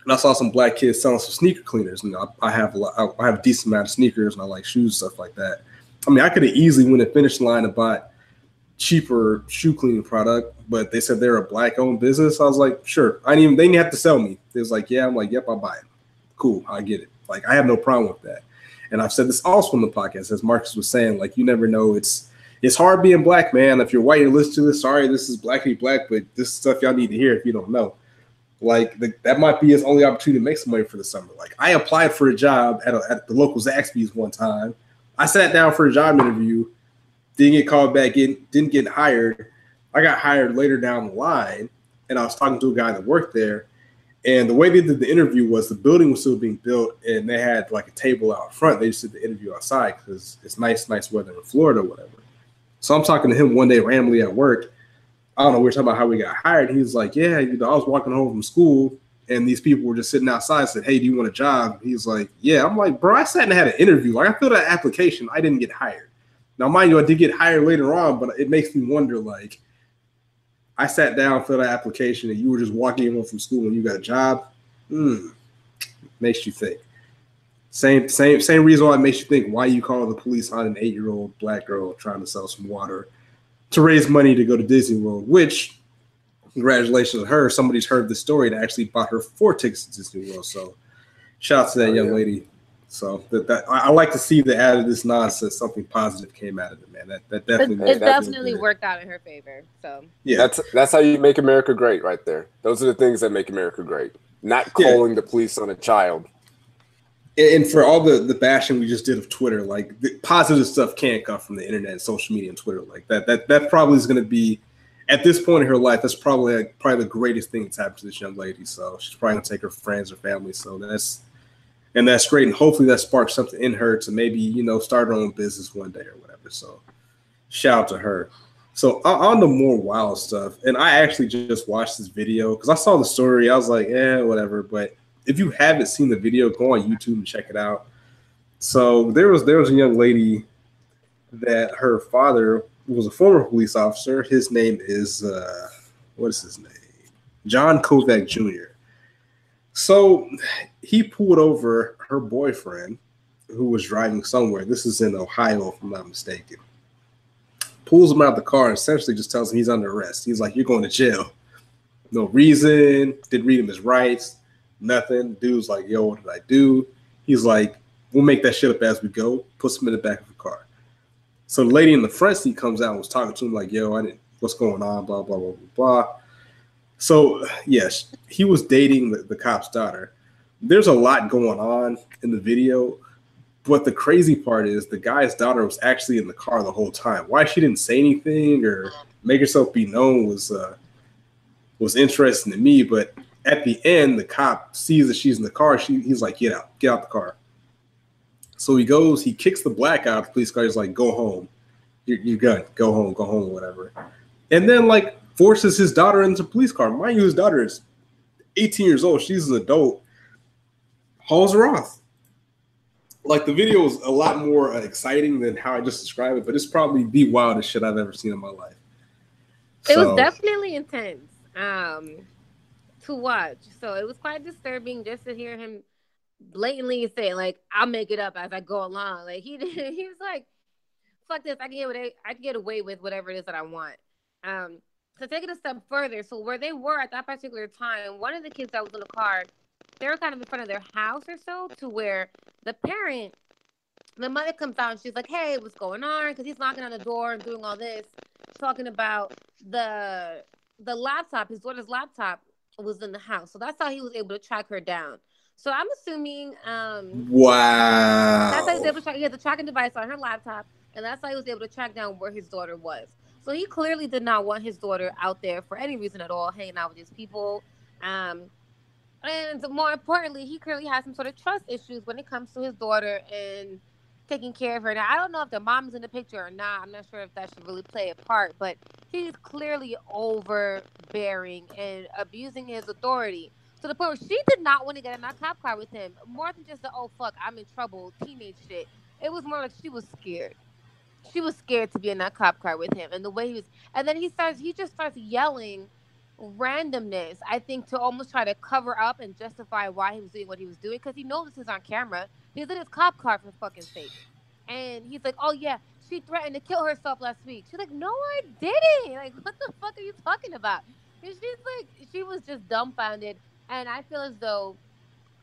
and I saw some black kids selling some sneaker cleaners. And I, I have a I have a decent amount of sneakers, and I like shoes, and stuff like that. I mean, I could have easily went and finished line and bought cheaper shoe cleaning product, but they said they're a black owned business. I was like, sure. I didn't even, they didn't have to sell me. They was like, yeah. I'm like, yep, I'll buy it. Cool. I get it. Like, I have no problem with that. And I've said this also in the podcast, as Marcus was saying, like, you never know. It's, it's hard being black, man. If you're white and listen to this, sorry, this is blackly black, but this stuff y'all need to hear if you don't know. Like the, that might be his only opportunity to make some money for the summer. Like I applied for a job at, a, at the local Zaxby's one time. I sat down for a job interview didn't get called back in, didn't get hired. I got hired later down the line, and I was talking to a guy that worked there. And the way they did the interview was the building was still being built, and they had like a table out front. They just did the interview outside because it's nice, nice weather in Florida, whatever. So I'm talking to him one day randomly at work. I don't know. We are talking about how we got hired. He was like, "Yeah, you know, I was walking home from school, and these people were just sitting outside. Said, "Hey, do you want a job?" He's like, "Yeah." I'm like, "Bro, I sat and had an interview. Like, I filled out an application. I didn't get hired." Now, mind you, I did get hired later on, but it makes me wonder like, I sat down, filled an application, and you were just walking in from school and you got a job. Hmm. Makes you think. Same, same, same reason why it makes you think why you call the police on an eight-year-old black girl trying to sell some water to raise money to go to Disney World, which congratulations to her. Somebody's heard the story and actually bought her four tickets to Disney World. So shout out to that oh, young yeah. lady. So that, that I, I, like to see that out of this nonsense, something positive came out of it, man. That that definitely it, definitely worked out in her favor. So yeah, that's that's how you make America great, right there. Those are the things that make America great. Not calling yeah. the police on a child. And for all the the bashing we just did of Twitter, like the positive stuff can't come from the internet, and social media, and Twitter. Like that that that probably is going to be at this point in her life. That's probably like, probably the greatest thing that's happened to this young lady. So she's probably going to take her friends or family. So that's and that's great. And hopefully that sparks something in her to maybe you know start her own business one day or whatever. So shout out to her. So on the more wild stuff, and I actually just watched this video because I saw the story. I was like, yeah, whatever. But if you haven't seen the video, go on YouTube and check it out. So there was there was a young lady that her father was a former police officer. His name is uh, what is his name? John Kovac Jr. So he pulled over her boyfriend who was driving somewhere. This is in Ohio, if I'm not mistaken. Pulls him out of the car and essentially just tells him he's under arrest. He's like, You're going to jail. No reason, didn't read him his rights, nothing. Dude's like, Yo, what did I do? He's like, We'll make that shit up as we go. Puts him in the back of the car. So the lady in the front seat comes out and was talking to him, like, Yo, I didn't, what's going on? Blah, blah, blah, blah, blah. So yes, he was dating the, the cop's daughter. There's a lot going on in the video, but the crazy part is the guy's daughter was actually in the car the whole time. Why she didn't say anything or make herself be known was uh, was interesting to me. But at the end, the cop sees that she's in the car. She, he's like, "Get out, get out the car." So he goes, he kicks the black out of the police car. He's like, "Go home, you're, you're good. Go home, go home, whatever." And then like forces his daughter into a police car. Mind you, his daughter is 18 years old. She's an adult. Hauls her off. Like the video is a lot more uh, exciting than how I just described it, but it's probably the wildest shit I've ever seen in my life. It so. was definitely intense um, to watch. So it was quite disturbing just to hear him blatantly say, like, "I'll make it up as I go along." Like he he was like, "Fuck this! I can get away, I can get away with whatever it is that I want." Um, to take it a step further, so where they were at that particular time, one of the kids that was in the car, they were kind of in front of their house or so, to where the parent, the mother comes out and she's like, "Hey, what's going on?" Because he's knocking on the door and doing all this, talking about the the laptop, his daughter's laptop was in the house, so that's how he was able to track her down. So I'm assuming. um Wow. That's how he was able to track. He had the tracking device on her laptop, and that's how he was able to track down where his daughter was. So he clearly did not want his daughter out there for any reason at all, hanging out with these people. Um, and more importantly, he clearly has some sort of trust issues when it comes to his daughter and taking care of her. Now, I don't know if the mom's in the picture or not. I'm not sure if that should really play a part, but he's clearly overbearing and abusing his authority to the point where she did not want to get in that cop car with him. More than just the oh fuck, I'm in trouble, teenage shit. It was more like she was scared she was scared to be in that cop car with him and the way he was and then he starts he just starts yelling randomness i think to almost try to cover up and justify why he was doing what he was doing because he knows this is on camera he's in his cop car for fucking sake and he's like oh yeah she threatened to kill herself last week she's like no i didn't like what the fuck are you talking about and she's like she was just dumbfounded and i feel as though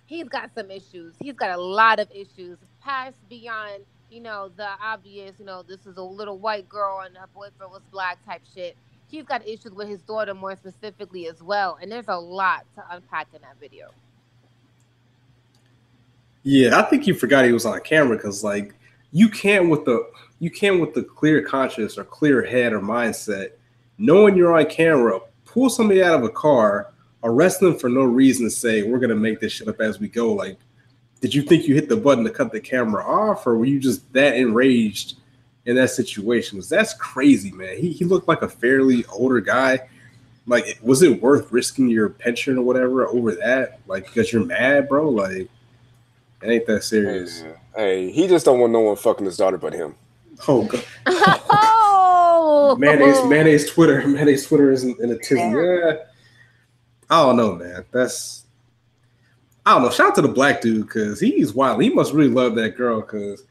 he's got some issues he's got a lot of issues past beyond you know, the obvious, you know, this is a little white girl and her boyfriend was black type shit. He's got issues with his daughter more specifically as well. And there's a lot to unpack in that video. Yeah, I think you forgot he was on camera because like you can't with the you can't with the clear conscience or clear head or mindset, knowing you're on camera, pull somebody out of a car, arrest them for no reason to say we're gonna make this shit up as we go. Like did you think you hit the button to cut the camera off, or were you just that enraged in that situation? Because that's crazy, man. He he looked like a fairly older guy. Like, was it worth risking your pension or whatever over that? Like, because you're mad, bro? Like, it ain't that serious. Hey, hey, he just don't want no one fucking his daughter but him. Oh god. oh. mayonnaise, mayonnaise Twitter, mayonnaise Twitter isn't in a tizzy. Yeah. I don't know, man. That's I don't know. Shout out to the black dude because he's wild. He must really love that girl because,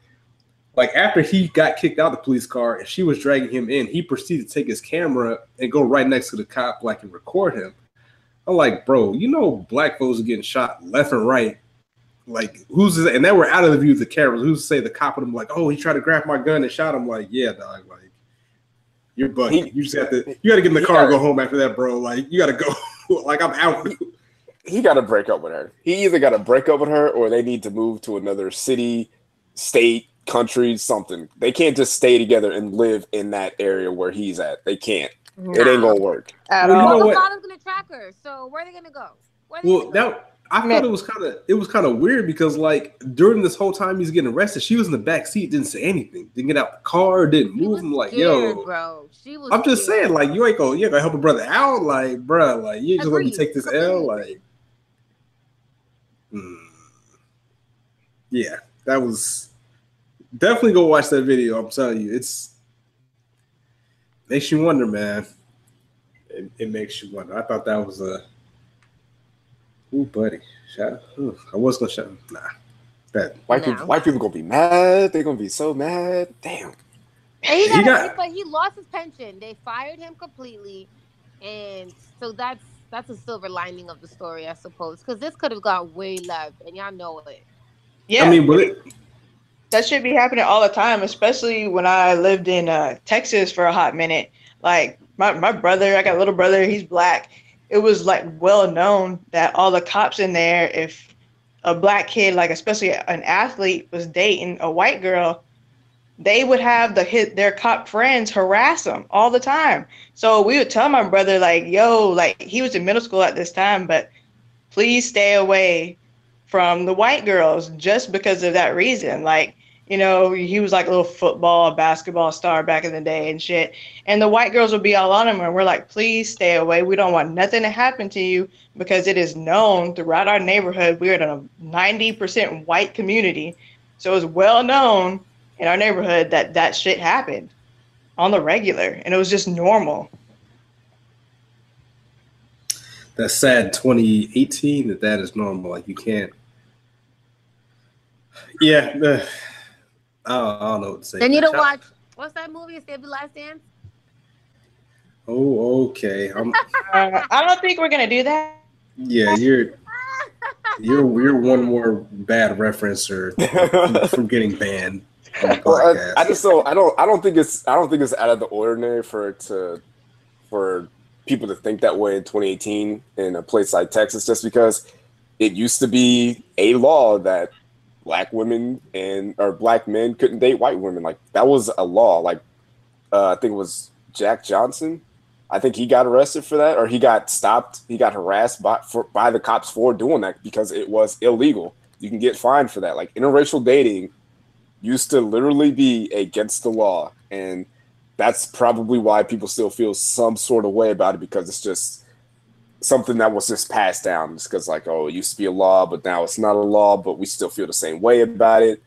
like, after he got kicked out of the police car and she was dragging him in, he proceeded to take his camera and go right next to the cop, like, and record him. I'm like, bro, you know, black folks are getting shot left and right. Like, who's this? And then we're out of the view of the cameras. Who's to say the cop with him, like, oh, he tried to grab my gun and shot him? Like, yeah, dog. Like, you're bugging. you just have to, you got to get in the car and go home after that, bro. Like, you got to go. like, I'm out he got to break up with her. He either got to break up with her or they need to move to another city, state, country, something. They can't just stay together and live in that area where he's at. They can't. Nah. It ain't gonna work. At well, all. You know what? gonna track her. So where are they gonna go? They well, gonna go? I thought it was kind of it was kind of weird because like during this whole time he's getting arrested, she was in the back seat, didn't say anything, didn't get out the car, didn't move. I'm like, scared, yo, bro, she was. I'm just saying, like, you ain't gonna you ain't gonna help a brother out, like, bro, like you just let me take this L, like. Mm. Yeah, that was definitely go watch that video. I'm telling you, it's makes you wonder, man. It, it makes you wonder. I thought that was a ooh, buddy. Shout, ooh, I was gonna shout. Nah, that white people, white people gonna be mad. They're gonna be so mad. Damn. He, got, he got, but he lost his pension. They fired him completely, and so that's that's a silver lining of the story, I suppose, because this could have got way left, and y'all know it. Yeah, I mean, but it, that should be happening all the time, especially when I lived in uh, Texas for a hot minute. Like my my brother, I got a little brother, he's black. It was like well known that all the cops in there, if a black kid, like especially an athlete, was dating a white girl, they would have the hit their cop friends harass them all the time. So we would tell my brother like, "Yo, like he was in middle school at this time, but please stay away from the white girls just because of that reason." Like, you know, he was like a little football, basketball star back in the day and shit. And the white girls would be all on him, and we're like, "Please stay away. We don't want nothing to happen to you because it is known throughout our neighborhood we're in a 90% white community, so it's well known." in our neighborhood that that shit happened on the regular and it was just normal that sad 2018 that that is normal. Like you can't. Yeah, I, don't, I don't know what to say. They need to watch. What's that movie? Save the Last Dance. Oh, okay. uh, I don't think we're gonna do that. Yeah, you're you're you're one more bad referencer from getting banned. Well, I, I, just don't. I don't. I don't think it's. I don't think it's out of the ordinary for it to for people to think that way in 2018 in a place like Texas, just because it used to be a law that black women and or black men couldn't date white women. Like that was a law. Like uh, I think it was Jack Johnson. I think he got arrested for that, or he got stopped. He got harassed by for, by the cops for doing that because it was illegal. You can get fined for that. Like interracial dating used to literally be against the law, and that's probably why people still feel some sort of way about it because it's just something that was just passed down. It's because like, oh, it used to be a law, but now it's not a law, but we still feel the same way about it.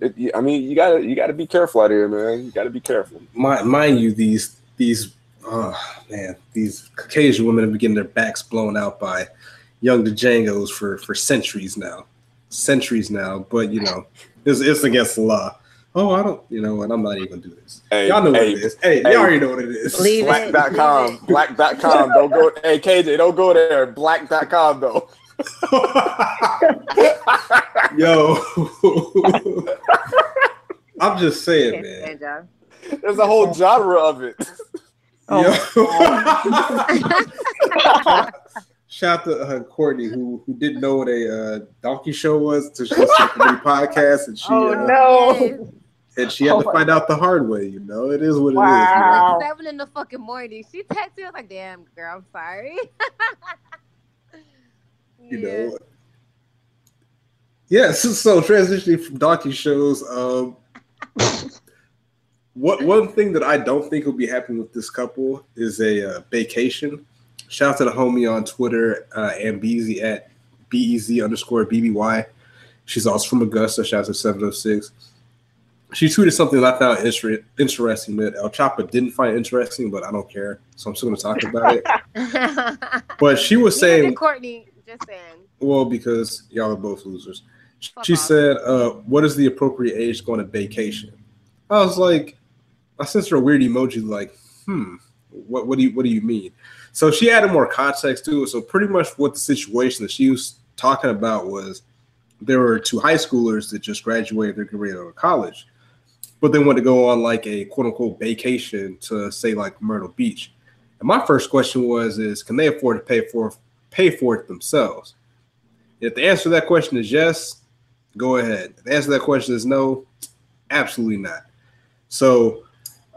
it I mean, you gotta you gotta be careful out here, man. You gotta be careful. Mind, mind you, these these oh man, these Caucasian women have been getting their backs blown out by young Djangos for for centuries now, centuries now. But you know, it's, it's against the law. Oh, I don't, you know what? I'm not even gonna do this. Hey, y'all know hey, what it is. Hey, hey, y'all already know what it is. Leave Black.com. Black.com. don't go. Hey, KJ, don't go there. Black.com, though. Yo. I'm just saying, man. There's a whole genre of it. Oh. Shout out to uh, Courtney who who didn't know what a uh, donkey show was to she listened to the podcast and she oh uh, no and she had oh to find out the hard way. You know, it is what wow. it is. Seven in the fucking morning. She texted me. I was like, "Damn, girl, I'm sorry." you yeah. know. Yes, yeah, so, so transitioning from donkey shows, um, what one thing that I don't think will be happening with this couple is a uh, baecation. Shout out to the homie on Twitter, uh, Ambezy at bez underscore bby. She's also from Augusta. Shout out to seven oh six she tweeted something that I found inter- interesting that El Chapo didn't find interesting, but I don't care, so I'm still going to talk about it. but she was saying, Courtney, just saying. Well, because y'all are both losers. Fuck she off. said, uh, "What is the appropriate age going to vacation?" I was like, I sent her a weird emoji, like, "Hmm, what what do you what do you mean?" So she added more context to it. So pretty much what the situation that she was talking about was there were two high schoolers that just graduated, they're getting ready to college but they want to go on like a quote unquote baecation to say like Myrtle Beach. And my first question was is can they afford to pay for pay for it themselves? If the answer to that question is yes, go ahead. If the answer to that question is no, absolutely not. So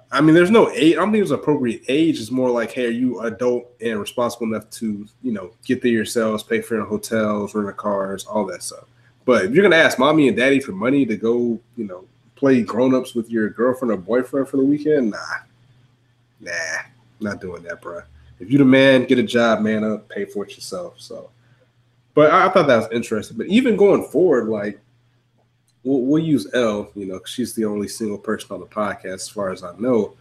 I mean, there's no age. I don't think it's appropriate age. It's more like, hey, are you adult and responsible enough to, you know, get there yourselves, pay for your hotels, rent cars, all that stuff. But if you're gonna ask mommy and daddy for money to go, you know, play grown ups with your girlfriend or boyfriend for the weekend? Nah, nah, not doing that, bro. If you the man, get a job, man up, pay for it yourself. So, but I, I thought that was interesting. But even going forward, like we'll, we'll use Elle, you know, she's the only single person on the podcast, as far as I know.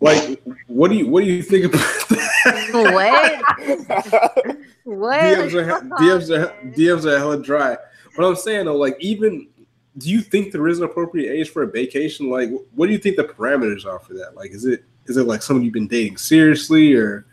Like, what do you what do you think about that? What? what? DMs are DMs are DMs are hella dry. But I'm saying though, like even do you think there is an appropriate age for a baecation? Like, what do you think the parameters are for that? Like, is it is it like someone you've been dating seriously, or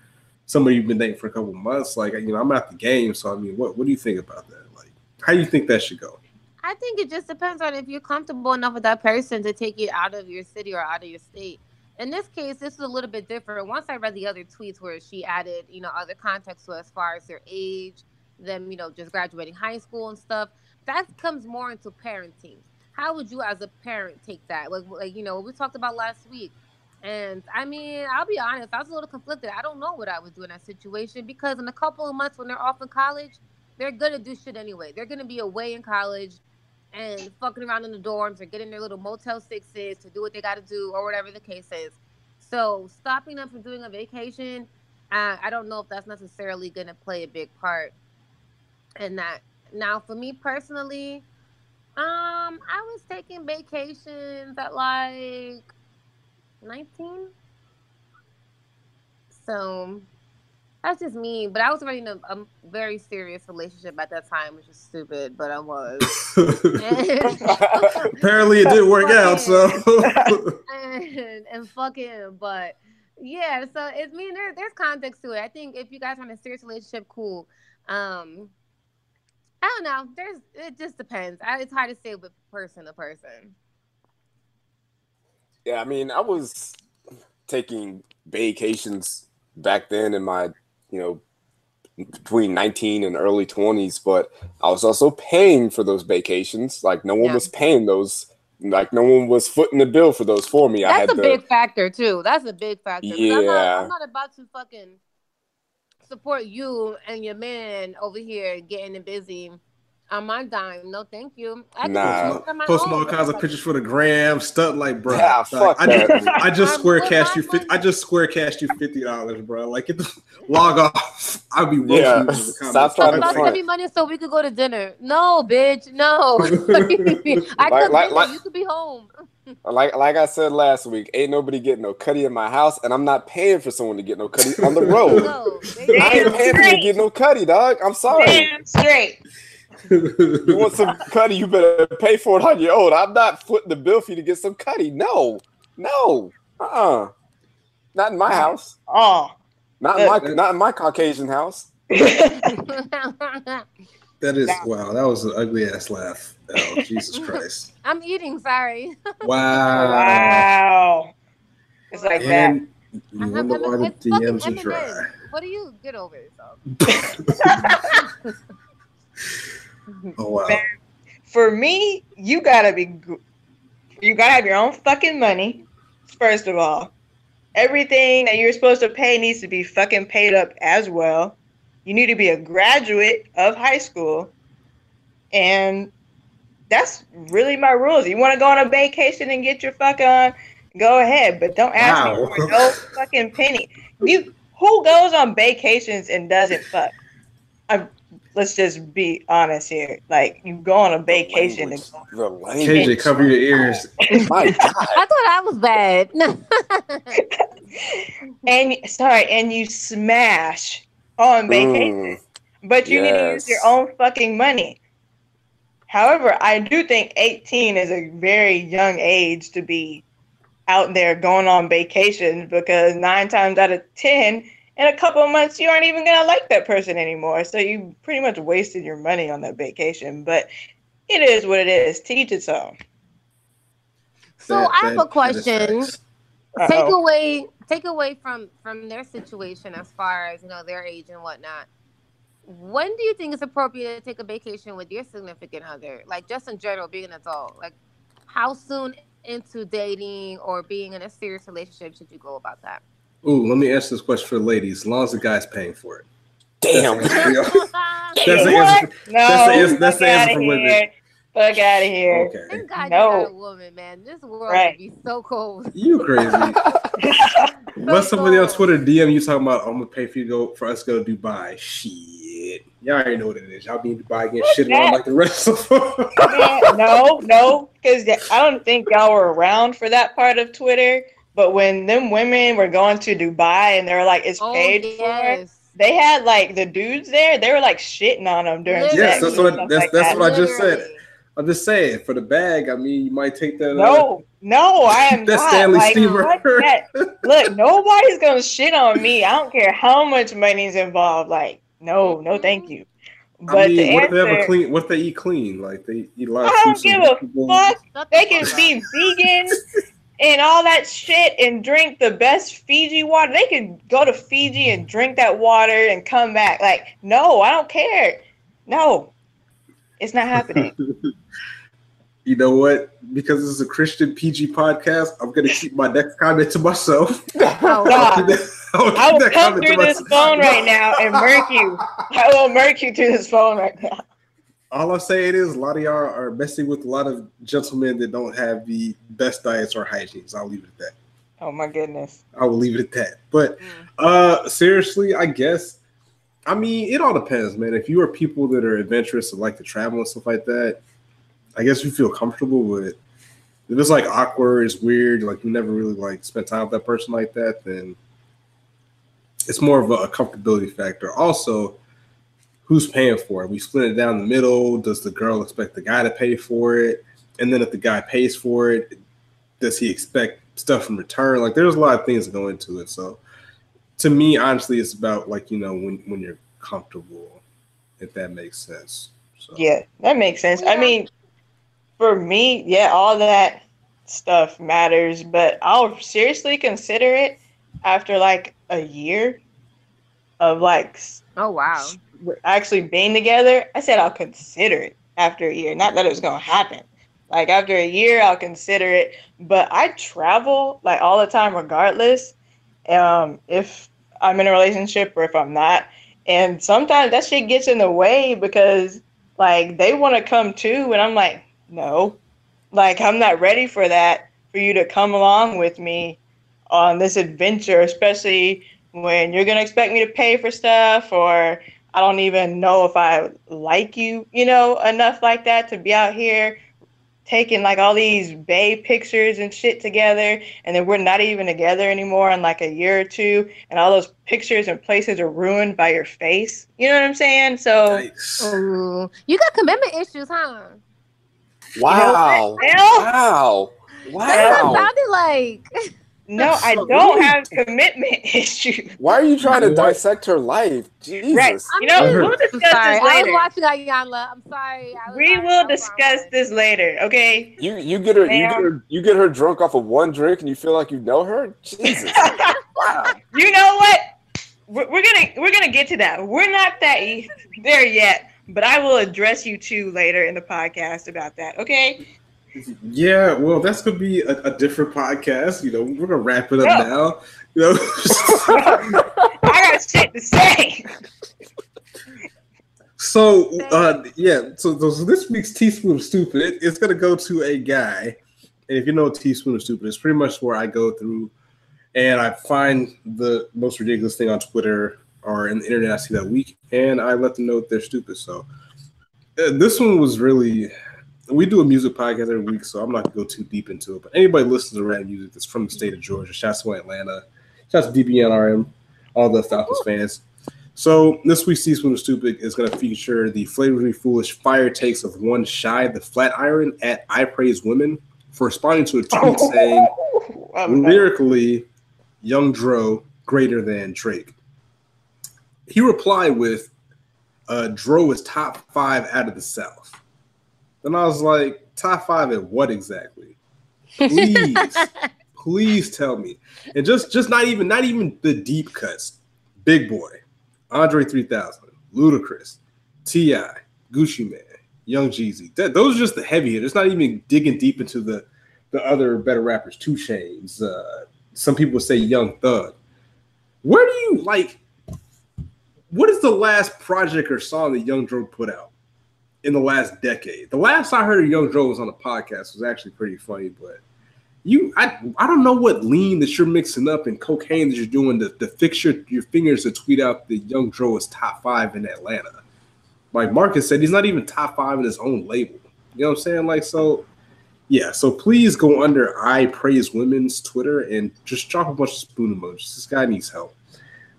somebody you've been dating for a couple months? Like, you know, I'm at the game, so I mean, what what do you think about that? Like, how do you think that should go? I think it just depends on if you're comfortable enough with that person to take you out of your city or out of your state. In this case, this is a little bit different. Once I read the other tweets where she added, you know, other context to as far as their age, them, you know, just graduating high school and stuff that comes more into parenting. How would you, as a parent, take that? Like, like you know, we talked about last week. And I mean, I'll be honest, I was a little conflicted. I don't know what I would do in that situation because in a couple of months when they're off in college, they're gonna do shit anyway. They're gonna be away in college and fucking around in the dorms or getting their little Motel Sixes to do what they got to do or whatever the case is. So stopping them from doing a vacation, uh, I don't know if that's necessarily gonna play a big part in that. Now, for me personally, um, I was taking vacations at like 19. So, That's just me. But I was already in a, a very serious relationship at that time, which is stupid, but I was. Apparently, it didn't work out. So and, and fucking, but yeah. So it's I mean there, there's context to it. I think if you guys are in a serious relationship, cool. Um, I don't know. There's it just depends. I, it's hard to say with person to person. Yeah, I mean, I was taking vacations back then in my, you know, between 19 and early 20s, but I was also paying for those vacations. Like no one yeah. was paying those. Like no one was footing the bill for those for me. That's I had a big factor too. That's a big factor. Yeah, I'm not, I'm not about to fucking support you and your man over here getting it busy I'm on my dime. No, thank you. I nah. Posting all kinds of pictures for the gram, stuff like, bro. Yeah, like, fuck I, that. Just, I just square cashed you. 50, I just square cashed you fifty dollars, bro. Like, get the log off. I'll be yeah. Stop trying to send me money so we could go to dinner. No, bitch, no. I like, could like, like, you could be home. Like like I said last week, ain't nobody getting no cutty in my house, and I'm not paying for someone to get no cutty on the road. no, I ain't paying for you to get no cutty, dog. I'm sorry. Damn straight you want some cutty, you better pay for it on your own. I'm not footing the bill for you to get some cutty. No, no, uh, uh-uh. not in my house. Oh, not in my not in my Caucasian house. that is wow. That was an ugly ass laugh. Oh Jesus Christ! I'm eating. Sorry. Wow. Wow. It's like and that. You wonder why the DMs are dry. What do you get over yourself? Oh wow. For me, you gotta be, you gotta have your own fucking money. First of all, everything that you're supposed to pay needs to be fucking paid up as well. You need to be a graduate of high school, and that's really my rules. You want to go on a vacation and get your fuck on, go ahead, but don't ask wow. me for no fucking penny. You who goes on vacations and doesn't fuck? I'm let's just be honest here. Like you go on a vacation the language, and KJ, cover your ears. Oh my God. I thought I was bad. and sorry, and you smash on vacation, mm, but you yes. need to use your own fucking money. However, I do think 18 is a very young age to be out there going on vacations because nine times out of 10, in a couple of months you aren't even gonna like that person anymore. So you pretty much wasted your money on that vacation. But it is what it is. Teach its own. So that, I have a question. Take away take away from from their situation as far as you know their age and whatnot. When do you think it's appropriate to take a vacation with your significant other? Like just in general, being an adult. Like how soon into dating or being in a serious relationship should you go about that? Ooh, let me ask this question for the ladies. As long as the guy's paying for it. Damn. That's the answer. No, that's the answer, that's the answer for women. Fuck out of here. Okay. Thank God no. you got a woman, man. This world right. would be so cold. You crazy. Let somebody on Twitter DM you talking about I'm gonna pay for you to go for us to go to Dubai. Shit. Y'all already know what it is. Y'all be in Dubai getting shit on like the rest of them. no, no, because I don't think y'all were around for that part of Twitter. But when them women were going to Dubai and they were like, it's oh, paid yes. for, they had like the dudes there, they were like shitting on them during Literally. Yes, that's what that's, like that's that. what I just said. I'm just saying for the bag. I mean, you might take that. No, uh, no, I am not. Stanley like, Look, nobody's gonna shit on me. I don't care how much money's involved. Like, no, no, thank you. But I mean, what answer, if they have a clean? What if they eat clean? Like they eat a lot. I don't give a fuck. They can be vegan and all that shit and drink the best Fiji water. They can go to Fiji and drink that water and come back. Like, no, I don't care. No, it's not happening. You know what? Because this is a Christian PG podcast, I'm gonna keep my next comment to myself. Oh, God. I will come through this phone right now and murk you. I will murk you through this phone right now all I'm saying is a lot of y'all are messing with a lot of gentlemen that don't have the best diets or hygienes. I'll leave it at that. Oh my goodness. I will leave it at that. But mm. uh seriously, I guess I mean it all depends, man. If you are people that are adventurous and like to travel and stuff like that, I guess you feel comfortable with it. If it's like awkward, it's weird, like you never really like spent time with that person like that, then it's more of a, a comfortability factor. Also, who's paying for it? We split it down the middle. Does the girl expect the guy to pay for it? And then if the guy pays for it, does he expect stuff in return? Like there's a lot of things that go into it. So to me, honestly, it's about like, you know, when when you're comfortable, if that makes sense. So. Yeah, that makes sense. Yeah. I mean, for me, yeah, all that stuff matters, but I'll seriously consider it after like a year of like oh wow. actually being together. I said i'll consider it after a year not that it was gonna happen. Like after a year i'll consider it but i travel like all the time regardless um if i'm in a relationship or if i'm not. And sometimes that shit gets in the way because like they want to come too and i'm like no like i'm not ready for that for you to come along with me on this adventure especially when you're gonna expect me to pay for stuff or I don't even know if I like you, you know, enough like that to be out here taking like all these bay pictures and shit together and then we're not even together anymore in like a year or two and all those pictures and places are ruined by your face. You know what I'm saying? So Ooh, you got commitment issues, huh? Wow. You know wow. Wow. That's what it sounded like. No, I don't have commitment issues. Why are you trying to dissect her life? Jesus. Right. You know, we'll discuss sorry. this later. I was watching Iyanla. I'm sorry. We will discuss this later, okay? You you get her you get her you get her drunk off of one drink and you feel like you know her? Jesus. wow. You know what? We're, we're gonna we're gonna get to that. We're not that there yet, but I will address you two later in the podcast about that, okay? Yeah, well, that's gonna be a, a, different podcast. You know, we're gonna wrap it up now. You know, I got shit to say. So, uh, yeah, so, so this week's teaspoon of stupid, it's gonna go to a guy, and if you know teaspoon of stupid, it's pretty much where I go through and I find the most ridiculous thing on Twitter or in the internet I see that week, and I let them know that they're stupid. So, uh, this one was really we do a music podcast every week, so I'm not gonna go too deep into it. But anybody listens to rap music that's from the state of Georgia, shouts to Atlanta, shouts to DBNRM, all the Falcons fans. So this week's Teaspoon of Stupid is gonna feature the flavorfully foolish fire takes of one shy the flat iron at I Praise Women for responding to a tweet saying lyrically, Young Dro greater than Drake. He replied with, uh, "Dro is top five out of the South." Then I was like, top five at what exactly? Please, please tell me. And just just not even not even the deep cuts. Big Boi, Andre 3000, Ludacris, T.I., Gucci Mane, Young Jeezy. That, those are just the heavy hitters. Not even digging deep into the the other better rappers. 2 Chainz. Uh, some people say Young Thug. Where do you like? What is the last project or song that Young Dro put out? in the last decade. The last I heard of Young Dro was on a podcast was actually pretty funny, but you I I don't know what lean that you're mixing up and cocaine that you're doing to, to fix your, your fingers to tweet out that Young Dro is top five in Atlanta. Like Marcus said, he's not even top five in his own label. You know what I'm saying? Like so yeah, so please go under I Praise Women's Twitter and just drop a bunch of spoon emojis. This guy needs help.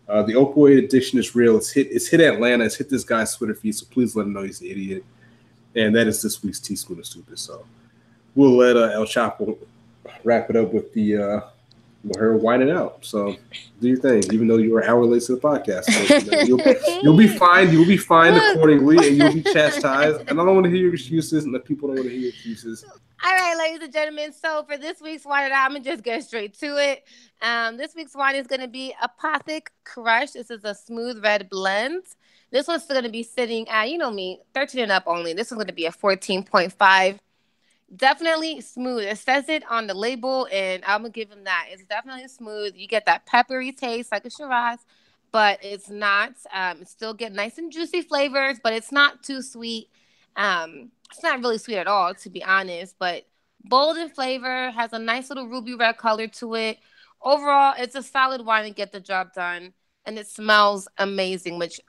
Uh, the opioid addiction is real. It's hit. It's hit Atlanta. It's hit this guy's Twitter feed. So please let him know he's an idiot. And that is this week's teaspoon of stupid. So we'll let uh, El Chapo wrap it up with the uh, with her whining out. So do your thing, even though you are hour late to the podcast. So, you will you'll, be fine. You'll be fined accordingly, and you'll be chastised. And I don't want to hear your excuses, and the people don't want to hear your excuses. All right, ladies and gentlemen. So for this week's wine, I'm gonna just get straight to it. Um, this week's wine is gonna be Apothic Crush. This is a smooth red blend. This one's gonna be sitting at, you know me, 13 and up only. This one's gonna be a 14.5. Definitely smooth. It says it on the label, and I'm gonna give them that. It's definitely smooth. You get that peppery taste like a Shiraz, but it's not. Um, still get nice and juicy flavors, but it's not too sweet. Um, it's not really sweet at all, to be honest, but bold in flavor, has a nice little ruby red color to it. Overall, it's a solid wine to get the job done, and it smells amazing. Which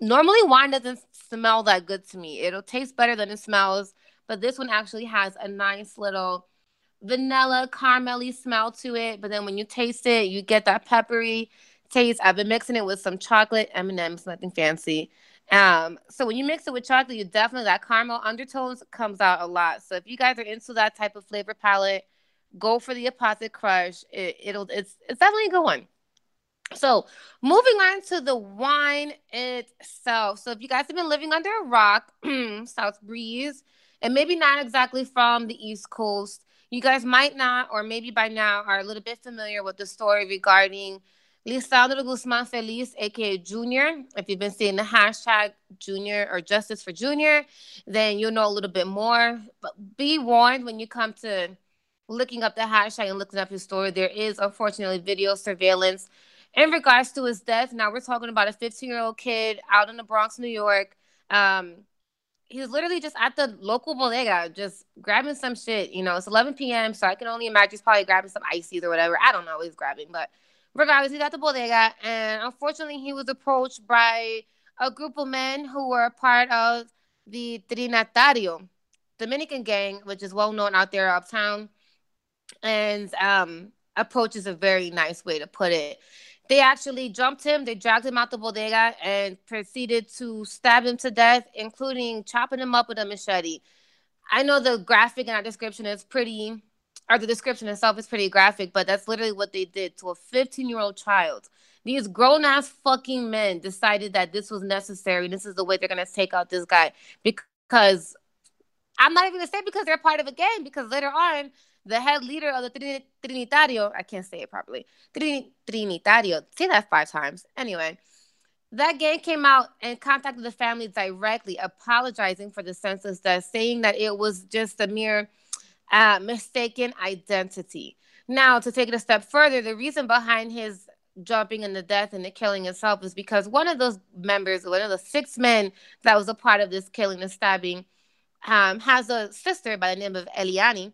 normally wine doesn't smell that good to me. It'll taste better than it smells, but this one actually has a nice little vanilla caramelly smell to it. But then when you taste it, you get that peppery taste. I've been mixing it with some chocolate M and M's, nothing fancy. Um, so when you mix it with chocolate, you definitely that caramel undertones comes out a lot. So if you guys are into that type of flavor palette, go for the Apothic Crush. It, will it's it's definitely a good one. So moving on to the wine itself. So if you guys have been living under a rock, South Breeze, and maybe not exactly from the East Coast, you guys might not, or maybe by now, are a little bit familiar with the story regarding Lesandro Guzman Feliz, aka Junior. If you've been seeing the hashtag Junior or Justice for Junior, then you'll know a little bit more. But be warned when you come to looking up the hashtag and looking up his story, there is unfortunately video surveillance in regards to his death. Now we're talking about a 15 year old kid out in the Bronx, New York. Um, he's literally just at the local bodega, just grabbing some shit. You know, it's 11 p.m., so I can only imagine he's probably grabbing some ices or whatever. I don't know what he's grabbing, but regardless, he's at the bodega, and unfortunately, he was approached by a group of men who were part of the Trinitario Dominican gang, which is well known out there uptown. And um, approach is a very nice way to put it. They actually jumped him, they dragged him out the bodega, and proceeded to stab him to death, including chopping him up with a machete. I know the graphic in our description is pretty, or the description itself is pretty graphic, but that's literally what they did to a 15 year old child. These grown ass fucking men decided that this was necessary. This is the way they're gonna take out this guy because I'm not even gonna say because they're part of a gang. Because later on, the head leader of the Trinitario, I can't say it properly, Trin- Trinitario, say that five times. Anyway, that gang came out and contacted the family directly, apologizing for the senseless death, saying that it was just a mere uh, mistaken identity. Now, to take it a step further, the reason behind his jumping and the death and the killing itself is because one of those members, one of the six men that was a part of this killing and stabbing, um, has a sister by the name of Eliani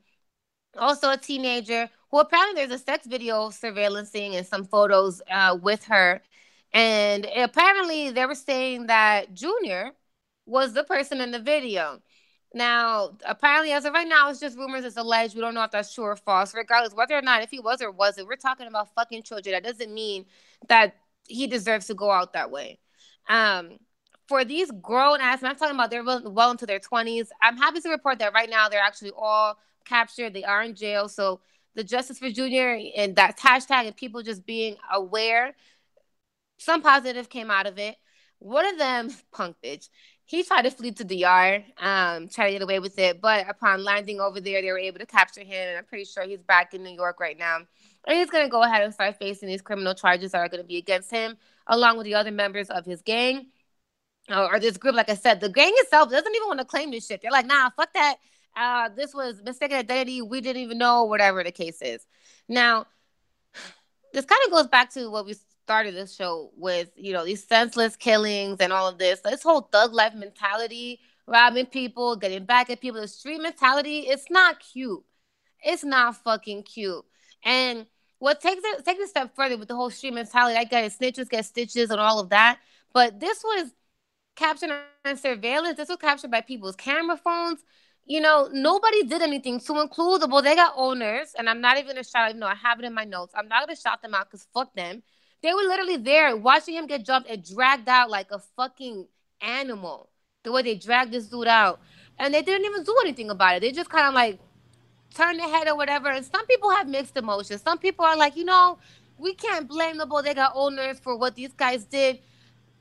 also a teenager who apparently there's a sex video surveillancing and some photos uh, with her. And apparently they were saying that Junior was the person in the video. Now, apparently, as of right now, it's just rumors. It's alleged. We don't know if that's true or false. Regardless, whether or not if he was or wasn't, we're talking about fucking children. That doesn't mean that he deserves to go out that way. Um, for these grown ass, I'm talking about they're well, well into their 20s. I'm happy to report that right now they're actually all captured. They are in jail. So the Justice for Junior and that hashtag and people just being aware, some positive came out of it. One of them, punk bitch, he tried to flee to DR, um, try to get away with it. But upon landing over there, they were able to capture him. And I'm pretty sure he's back in New York right now. And he's going to go ahead and start facing these criminal charges that are going to be against him, along with the other members of his gang. Or, this group, like I said, the gang itself doesn't even want to claim this shit. They're like, nah, fuck that uh, this was mistaken identity. We didn't even know, whatever the case is. Now, this kind of goes back to what we started this show with, you know, these senseless killings and all of this. This whole thug life mentality, robbing people, getting back at people, the street mentality, it's not cute. It's not fucking cute. And what takes it takes a step further with the whole street mentality, I it, snitches get stitches and all of that. But this was captured on surveillance. This was captured by people's camera phones you know, nobody did anything to include the bodega owners. And I'm not even gonna shout, even though I have it in my notes. I'm not gonna shout them out because fuck them. They were literally there watching him get jumped and dragged out like a fucking animal. The way they dragged this dude out. And they didn't even do anything about it. They just kind of like turned their head or whatever. And some people have mixed emotions. Some people are like, you know, we can't blame the bodega owners for what these guys did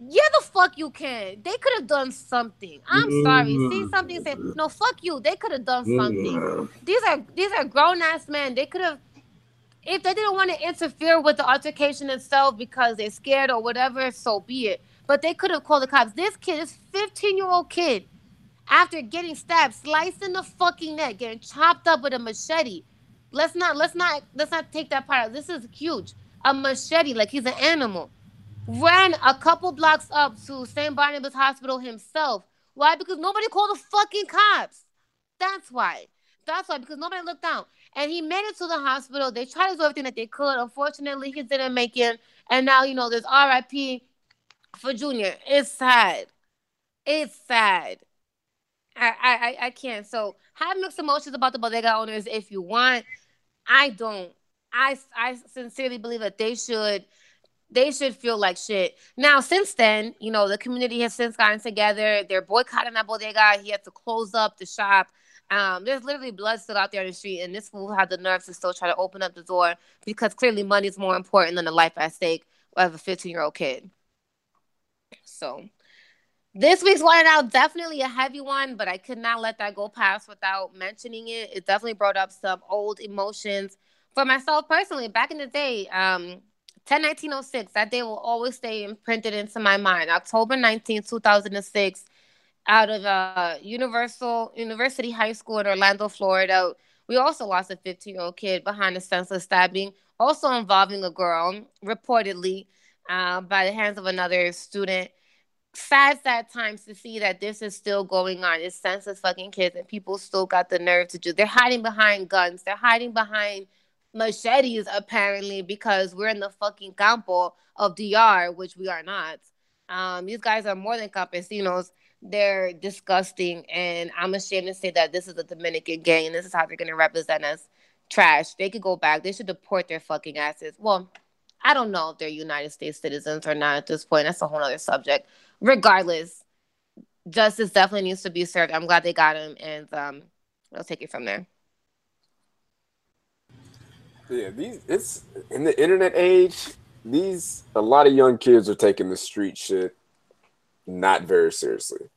yeah, the fuck you can. They could have done something. I'm sorry. See something say no. Fuck you. They could have done something. These are these are grown ass men. They could have, if they didn't want to interfere with the altercation itself because they're scared or whatever. So be it. But they could have called the cops. This kid, this 15 year old kid, after getting stabbed, sliced in the fucking neck, getting chopped up with a machete. Let's not let's not let's not take that part out. This is huge. A machete, like he's an animal ran a couple blocks up to St. Barnabas Hospital himself. Why? Because nobody called the fucking cops. That's why. That's why, because nobody looked out. And he made it to the hospital. They tried to do everything that they could. Unfortunately, he didn't make it. And now, you know, there's RIP for Junior. It's sad. It's sad. I, I, I can't. So have mixed emotions about the bodega owners if you want. I don't. I, I sincerely believe that they should they should feel like shit. Now, since then, you know, the community has since gotten together. They're boycotting that bodega. He had to close up the shop. Um, there's literally blood still out there on the street, and this fool had the nerve to still try to open up the door because clearly money is more important than the life at stake of a 15 year old kid. So, this week's one out definitely a heavy one, but I could not let that go past without mentioning it. It definitely brought up some old emotions for myself personally. Back in the day, um, 10 1906, that day will always stay imprinted into my mind. October 19, 2006 out of uh, Universal University High School in Orlando, Florida. We also lost a 15 year old kid behind a senseless stabbing, also involving a girl, reportedly uh, by the hands of another student. Sad, sad times to see that this is still going on. It's senseless fucking kids, and people still got the nerve to do. They're hiding behind guns. They're hiding behind machetes, apparently, because we're in the fucking campo of DR, which we are not. Um, these guys are more than campesinos they're disgusting and i'm ashamed to say that this is a dominican gang and this is how they're going to represent us. Trash. They could go back. They should deport their fucking asses. Well i don't know if they're united states citizens or not at this point. That's a whole other subject. Regardless justice definitely needs to be served. I'm glad they got him and um i'll take it from there. Yeah these it's in the internet age these a lot of young kids are taking the street shit not very seriously.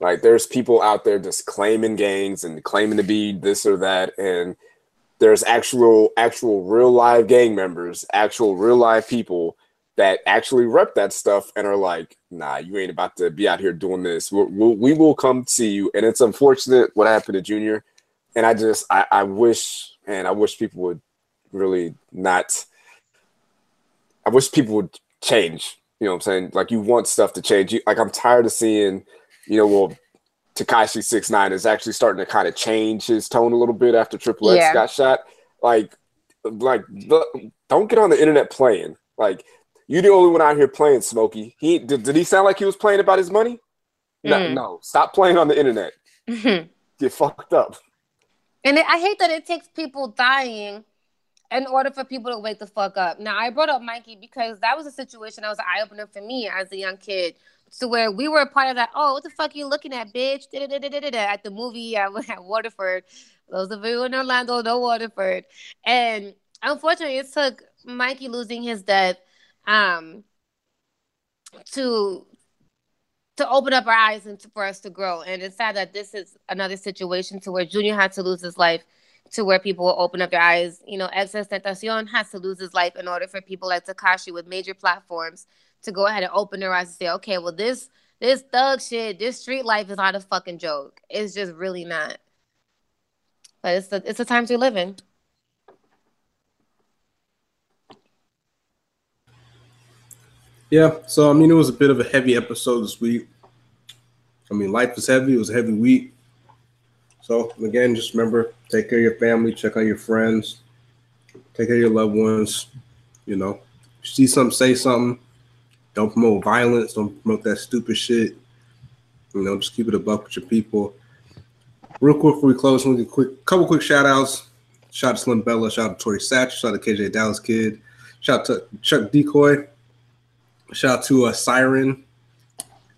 Like there's people out there just claiming gangs and claiming to be this or that, and there's actual actual real live gang members, actual real live people that actually rep that stuff and are like, nah, you ain't about to be out here doing this. We'll, we'll we will come see you. And it's unfortunate what happened to Junior. And I just, I, I wish, and I wish people would really not, I wish people would change you know what I'm saying? Like you want stuff to change. You, like I'm tired of seeing, you know, well, Tekashi Six Nine is actually starting to kind of change his tone a little bit after Triple X yeah. got shot. Like, like don't get on the internet playing. Like you're the only one out here playing, Smokey. He did, did he sound like he was playing about his money? No, mm. no. Stop playing on the internet. Mm-hmm. Get fucked up. And it, I hate that it takes people dying in order for people to wake the fuck up. Now, I brought up Mikey because that was a situation that was an eye opener for me as a young kid. To where we were a part of that. Oh, what the fuck are you looking at, bitch? At the movie at, at Waterford. Those of you in Orlando know Waterford. And unfortunately, it took Mikey losing his death um, to to open up our eyes and to, for us to grow. And it's sad that this is another situation to where Junior had to lose his life to where people will open up their eyes. You know, XXXTentacion has to lose his life in order for people like Tekashi with major platforms to go ahead and open their eyes and say, okay, well, this this thug shit, this street life is not a fucking joke. It's just really not. But it's the it's the times we live in. Yeah, so I mean, it was a bit of a heavy episode this week. I mean, life was heavy. It was a heavy week. So again, just remember, take care of your family, check on your friends, take care of your loved ones. You know, see something, say something. Don't promote violence. Don't promote that stupid shit. You know, just keep it a buck with your people. Real quick before we close, we get quick couple quick shout outs. Shout out to Slim Bella, shout out to Tori Satch, shout out to KJ Dallas Kid, shout out to Chuck Decoy, shout out to uh, Siren.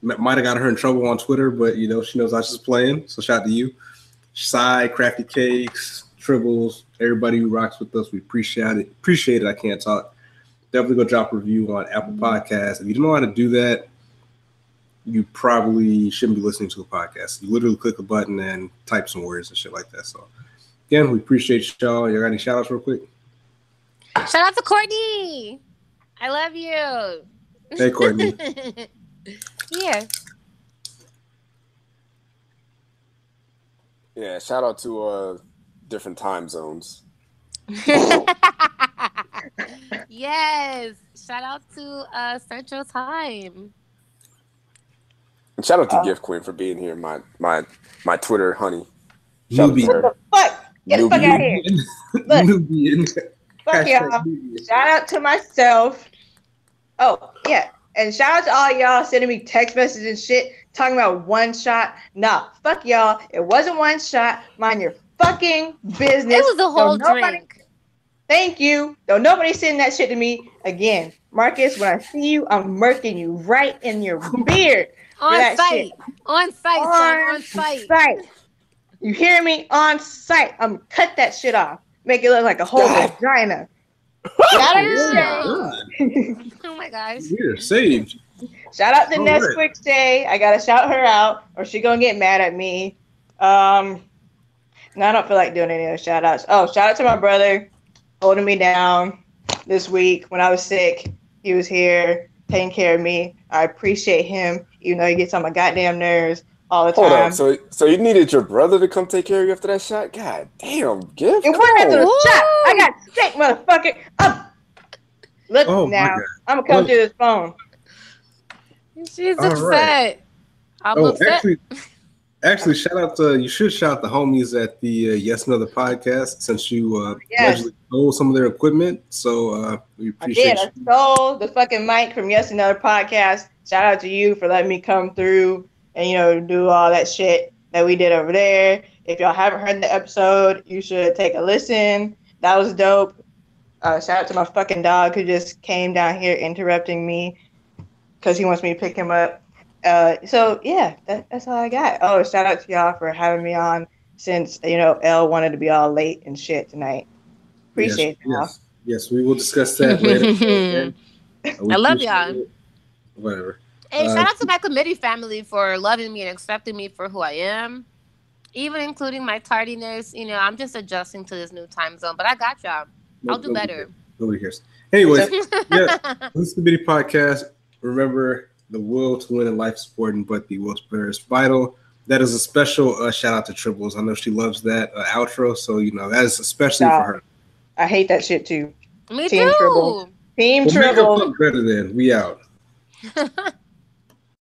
Might have got her in trouble on Twitter, but you know, she knows I was just playing. So shout out to you. Side, Crafty Cakes, Tribbles, everybody who rocks with us. We appreciate it. Appreciate it. I can't talk. Definitely go drop a review on Apple mm-hmm. Podcasts. If you don't know how to do that, you probably shouldn't be listening to a podcast. You literally click a button and type some words and shit like that. So again, we appreciate y'all. You got any shout outs real quick? Shout out to Courtney. I love you. Hey Courtney. yeah. Yeah, shout out to uh different time zones. yes. Shout out to uh Central Time. And shout out to uh, Gift Queen for being here, my my my Twitter honey. Shout Newbie. What the fuck? Get the fuck out here. Look. Fuck y'all. Shout out to myself. Oh, yeah. And shout out to all y'all sending me text messages and shit talking about one shot. Nah, fuck y'all. It wasn't one shot. Mind your fucking business. It was a whole Don't drink. thank you. Don't nobody send that shit to me again. Marcus, when I see you, I'm murking you right in your beard. on site. On site, on, son, on site. site. You hear me? On site. I'm cut that shit off. Make it look like a whole God. vagina. Shout out, Yeah. to Oh my gosh. We're saved. shout out to All Ness right. Quick Stay. I gotta shout her out, or she gonna get mad at me. Um, no, I don't feel like doing any other shout outs. Oh, shout out to my brother holding me down this week when I was sick. He was here taking care of me. I appreciate him, even though he gets on my goddamn nerves all the Hold on. So, so you needed your brother to come take care of you after that shot? God damn, gift. It Come wasn't after the shot. I got sick, motherfucker. Up. Look Oh now. I'm gonna come Oh. to this phone. She's All upset. right. I'm Oh, upset. actually, actually, shout out to you. Should shout out the homies at the uh, Yes Another podcast since you uh, Yes. allegedly stole some of their equipment. So uh, we I appreciate did. I you. stole the fucking mic from Yes Another Podcast. Shout out to you for letting me come through and you know do all that shit that we did over there. If y'all haven't heard the episode, you should take a listen. That was dope. Uh, shout out to my fucking dog who just came down here interrupting me because he wants me to pick him up. Uh, so yeah, that, that's all I got. Oh, shout out to y'all for having me on since you know L wanted to be all late and shit tonight. Appreciate yes, y'all. yes, yes, we will discuss that later. We I love y'all. it. Whatever. Hey, Uh, shout out to my committee family for loving me and accepting me for who I am, even including my tardiness. You know, I'm just adjusting to this new time zone, but I got y'all. I'll do better. Nobody cares. Anyways, yeah, this is the Bitty Podcast. Remember, the will to win in life is important, but the will to play is vital. That is a special uh, shout out to Tribbles. I know she loves that uh, outro, so you know that is especially Stop. for her. I hate that shit too. me Team too. Tribble. Team We'll make her Tribble. better than We out.